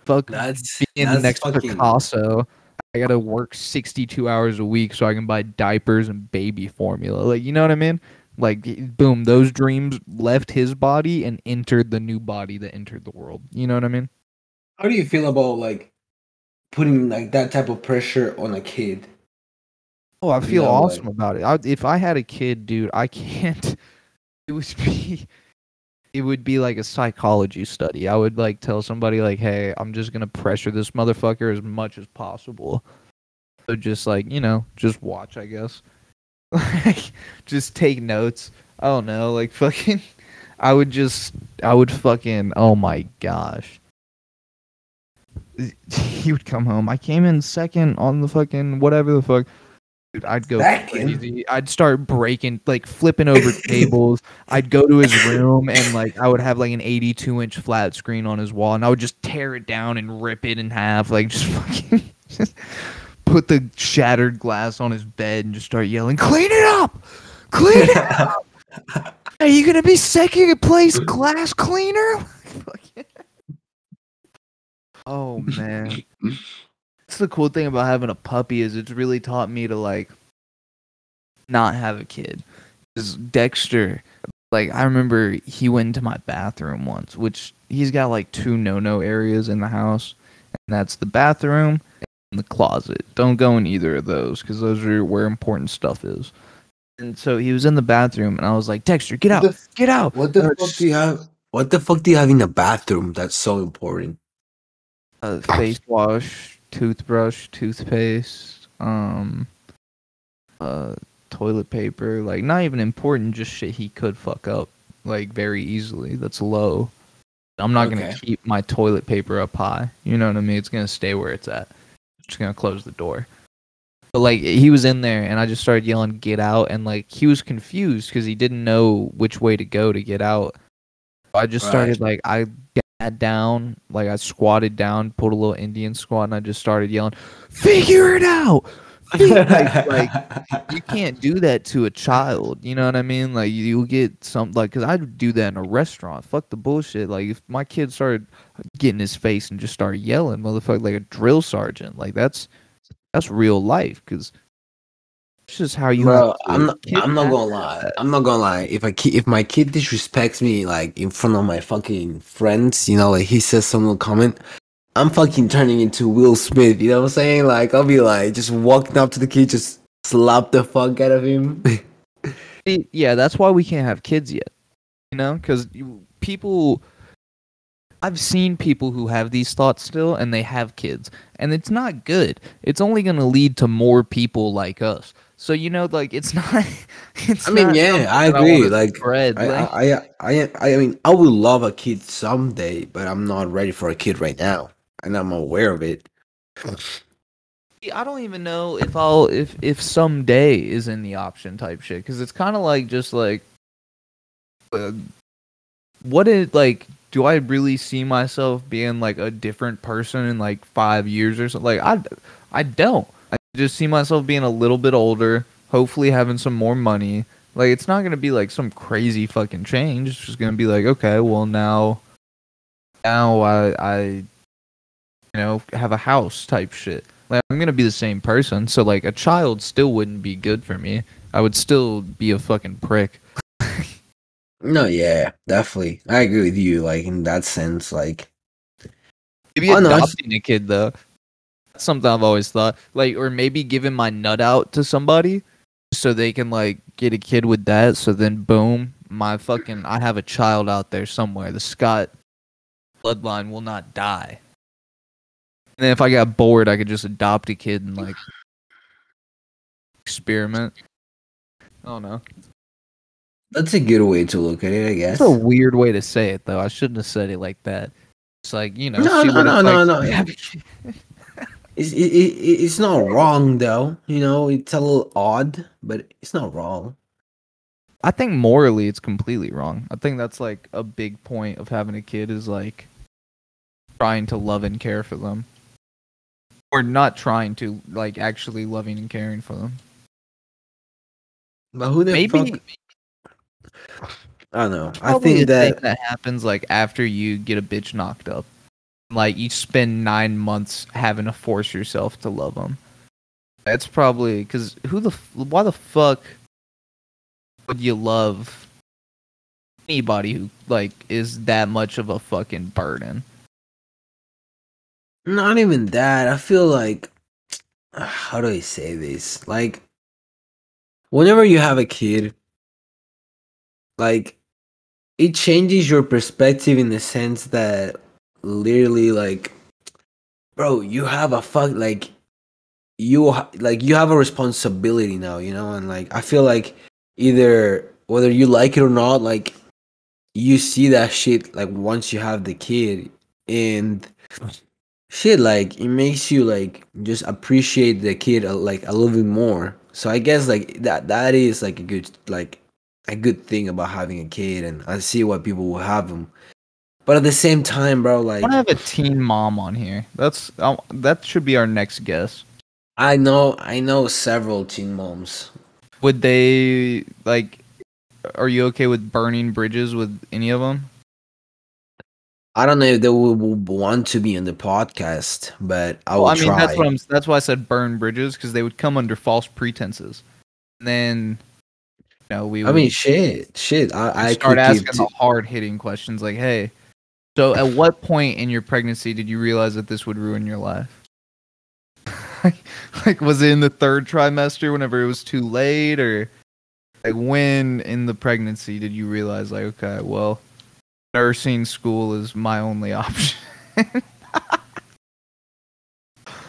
fuck, That's being that's next fucking. Picasso. I gotta work sixty-two hours a week so I can buy diapers and baby formula. Like, you know what I mean? Like, boom, those dreams left his body and entered the new body that entered the world. You know what I mean? How do you feel about like putting like that type of pressure on a kid? Oh, I feel No way. awesome about it. I, if I had a kid, dude, I can't. It would be. It would be like a psychology study. I would like tell somebody like, "Hey, I'm just gonna pressure this motherfucker as much as possible." So just like you know, just watch, I guess. Like, just take notes. I don't know, like fucking. I would just, I would fucking. Oh my gosh. He would come home. I came in second on the fucking whatever the fuck. Dude, I'd go Second? crazy. I'd start breaking, like flipping over tables. I'd go to his room and like I would have like an 82 inch flat screen on his wall, and I would just tear it down and rip it in half, like just fucking, just put the shattered glass on his bed and just start yelling, "Clean it up, clean it up! Are you gonna be second place glass cleaner?" Oh man. That's the cool thing about having a puppy is it's really taught me to like not have a kid. Is Dexter, like I remember he went into my bathroom once, which he's got like two no-no areas in the house, and that's the bathroom and the closet. Don't go in either of those because those are where important stuff is. And so he was in the bathroom, and I was like, Dexter, get out, get out. what the fuck do you have? What the fuck do you have in the bathroom that's so important? Uh, face wash, toothbrush, toothpaste, um, uh, toilet paper. Like not even important, just shit he could fuck up like very easily. That's low. I'm not gonna keep my toilet paper up high. You know what I mean? It's gonna stay where it's at. Just gonna close the door. But like he was in there, and I just started yelling, "Get out!" And like he was confused because he didn't know which way to go to get out. I just Right. started like I got down, like I squatted down, pulled a little Indian squat, and I just started yelling, "Figure it out!" like, like you can't do that to a child. You know what I mean? Like you'll get some like because I'd do that in a restaurant. Fuck the bullshit. Like if my kid started getting his face and just started yelling, motherfucker, like a drill sergeant. Like that's that's real life because it's just how you. Bro, I'm not. I'm not gonna lie. I'm not gonna lie. If I ki- if my kid disrespects me like in front of my fucking friends, you know, like he says some little comment, I'm fucking turning into Will Smith. You know what I'm saying? Like I'll be like just walking up to the kid, just slap the fuck out of him. Yeah, that's why we can't have kids yet. You know, because people I've seen people who have these thoughts still and they have kids and it's not good. It's only going to lead to more people like us. So you know like it's not it's I mean, not yeah, I agree, wanna like, spread. I, like- I, I, I, I mean, I would love a kid someday, but I'm not ready for a kid right now, and I'm aware of it. I don't even know if I'll if if someday is in the option type shit because it's kind of like just like uh, what is like do I really see myself being like a different person in like five years or something? Like I I don't. Just see myself being a little bit older, hopefully having some more money. Like it's not gonna be like some crazy fucking change. It's just gonna be like okay, well now now I I you know have a house type shit. Like I'm gonna be the same person, so like a child still wouldn't be good for me. I would still be a fucking prick. No, yeah, definitely, I agree with you. Like in that sense, like Maybe Oh, no, adopting a kid though. That's something I've always thought. Like, or maybe giving my nut out to somebody so they can like get a kid with that. So then, boom, my fucking I have a child out there somewhere. The Scott bloodline will not die. And then if I got bored, I could just adopt a kid and like experiment. I don't know. that's a good way to look at it, I guess. That's a weird way to say it, though. I shouldn't have said it like that. It's like you know, No, see no, what no, no, no, It's it, it, it's not wrong though. You know, it's a little odd, but it's not wrong. I think morally it's completely wrong. I think that's like a big point of having a kid is like trying to love and care for them. Or not trying to, like actually loving and caring for them. But who the Maybe fuck? I don't know. I think that that happens like after you get a bitch knocked up. Like you spend nine months having to force yourself to love them. That's probably because who the why the fuck would you love anybody who like is that much of a fucking burden? not even that. I feel like how do I say this? Like whenever you have a kid, like it changes your perspective in the sense that literally like bro, you have a fuck like you like you have a responsibility now, you know? And like I feel like either whether you like it or not, like you see that shit like once you have the kid. And shit like it makes you like just appreciate the kid uh, like a little bit more. So i guess like that that is like a good like a good thing about having a kid and i see why people will have them but at the same time bro I like want to have a teen mom on here. That's that should be our next guest. i know i know several teen moms Would they like? Are you okay with burning bridges with any of them? i don't know if they will want to be on the podcast but i will Well, I mean, try that's what I'm. That's why I said burn bridges because they would come under false pretenses. And then, you know, we. i would mean shit shit i i start asking the hard hitting questions like, "Hey, so at what point in your pregnancy did you realize that this would ruin your life?" like, was it in the third trimester whenever it was too late, or like when in the pregnancy did you realize like, okay, well, nursing school is my only option?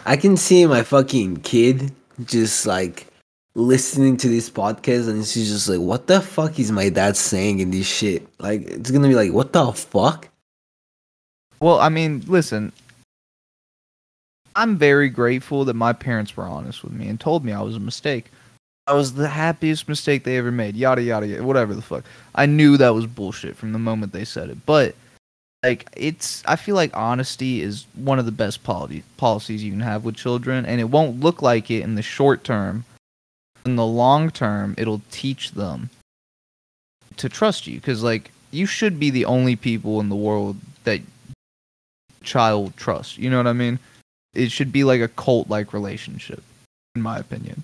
I can see my fucking kid just like listening to this podcast and she's just like, what the fuck is my dad saying in this shit? Like, it's gonna be like, what the fuck? Well, I mean, listen. I'm very grateful that my parents were honest with me and told me I was a mistake. I was the happiest mistake they ever made. Yada yada yada. Whatever the fuck. I knew that was bullshit from the moment they said it. But like it's I feel like honesty is one of the best policies you can have with children and it won't look like it in the short term. In the long term, it'll teach them to trust you cuz like you should be the only people in the world that child trust. You know what I mean? It should be like a cult like relationship, in my opinion.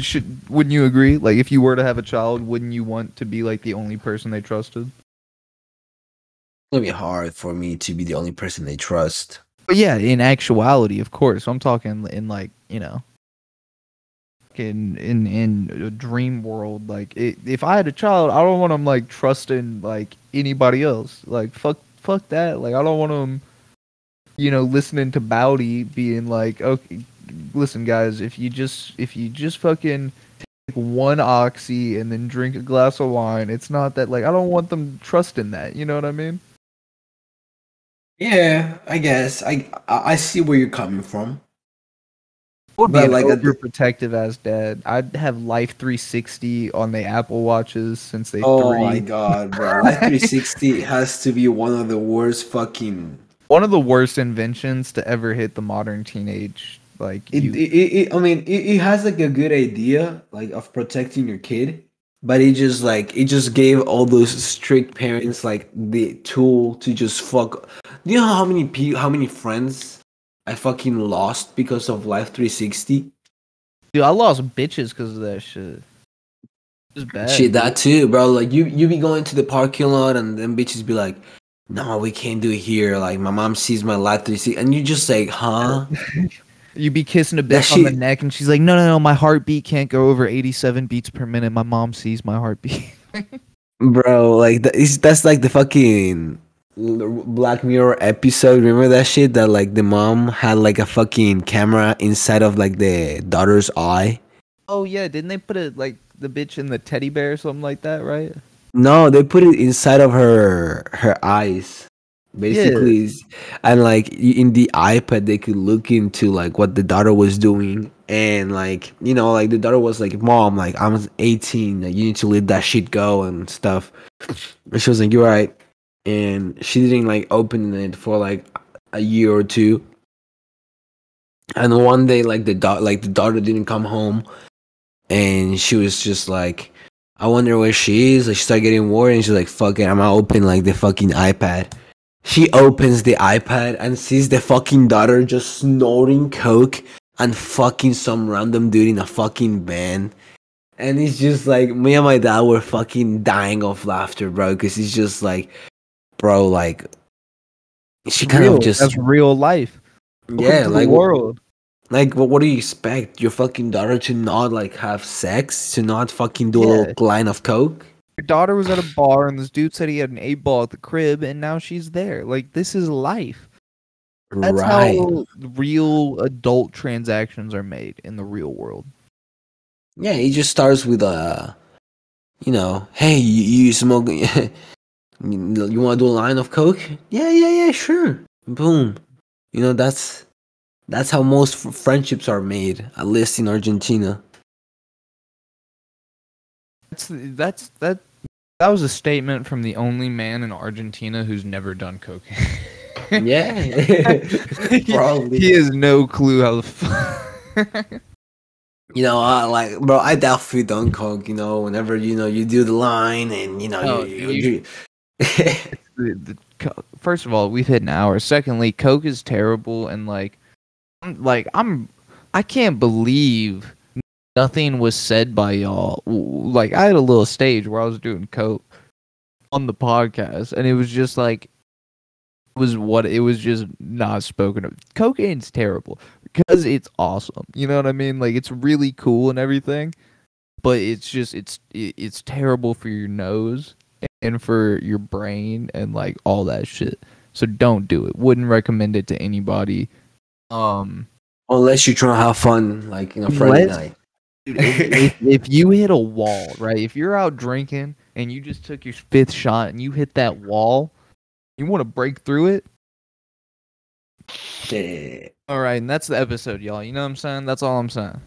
Should wouldn't you agree? Like if you were to have a child, wouldn't you want to be like the only person they trusted? It's gonna be hard for me to be the only person they trust. But yeah, in actuality, of course. I'm talking in like, you know. In in in a dream world. Like i if I had a child, I don't want them like trusting like anybody else. Like fuck fuck that. Like I don't want them, you know, listening to Bowdy being like, okay, listen guys, if you just if you just fucking take one oxy and then drink a glass of wine, it's not that like I don't want them trusting that. You know what I mean? Yeah, I guess I I see where you're coming from. Would be like, a- overprotective as dad. I'd have Life 360 on the Apple watches since they Oh three. my god, bro! Life 360 has to be one of the worst fucking. One of the worst inventions to ever hit the modern teenage. Like It, you, it, it, it- I mean, it, it has like a good idea, like of protecting your kid, but it just like it just gave all those strict parents like the tool to just fuck. Do you know how many people, how many friends I fucking lost because of Life 360? dude, I lost bitches because of that shit. It's bad. Shit, that too, bro. Like you, you be going to the parking lot, and then bitches be like, "No, we can't do it here." Like my mom sees my Life 360, and you just like, "Huh?" You be kissing a bitch on the neck, and she's like, "No, no, no, my heartbeat can't go over 87 beats per minute. My mom sees my heartbeat." Bro, like that is that's like the fucking Black Mirror episode. Remember that shit that like the mom had like a fucking camera inside of like the daughter's eye. oh yeah, didn't they put it like the bitch in the teddy bear or something like that, right? No, they put it inside of her her eyes. Basically, is- and like in the iPad, they could look into like what the daughter was doing, and like you know, like the daughter was like, "Mom, like I'm 18, like you need to let that shit go and stuff." And she was like, "You're right," and she didn't like open it for like a year or two. And one day, like the da- like the daughter didn't come home, and she was just like, I wonder where she is. Like she started getting worried, and she's like, "Fuck it, I'm gonna open like the fucking iPad." She opens the iPad and sees the fucking daughter just snorting coke and fucking some random dude in a fucking van. And it's just like me and my dad were fucking dying of laughter, bro. Because it's just like, bro, like she kind real. of just That's real life. Welcome yeah, the like world. like what, what do you expect? Your fucking daughter to not like have sex, to not fucking do a little line of coke? Your daughter was at a bar, and this dude said he had an eight ball at the crib, and now she's there. Like this is life. That's right. how real adult transactions are made in the real world. Yeah, it just starts with uh, you know, hey, you, you smoke, you, want to do a line of coke? Yeah, yeah, yeah, sure. Boom. You know, that's that's how most f- friendships are made, at least in Argentina. That's that's that. That was a statement from the only man in Argentina who's never done cocaine. Yeah, probably. he has no clue how the. F- You know, uh, like, bro, I definitely don't coke. You know, whenever you know you do the line, and you know, Oh, you, you- you, the, the, co- first of all, we've hit an hour. Secondly, Coke is terrible, and like, I'm, like I'm, I can't believe nothing was said by y'all. Like, I had a little stage where I was doing Coke on the podcast, and it was just like, it was what it was just not spoken of. Cocaine's terrible because it's awesome. You know what I mean? Like, it's really cool and everything, but it's just it's it's terrible for your nose and for your brain and like all that shit. So don't do it. Wouldn't recommend it to anybody. Um, unless you're trying to have fun, like in a Friday night. dude, if, if, if you hit a wall, right? If you're out drinking and you just took your fifth shot and you hit that wall, you want to break through it. Yeah. All right, and that's the episode, y'all. You know what I'm saying? That's all I'm saying.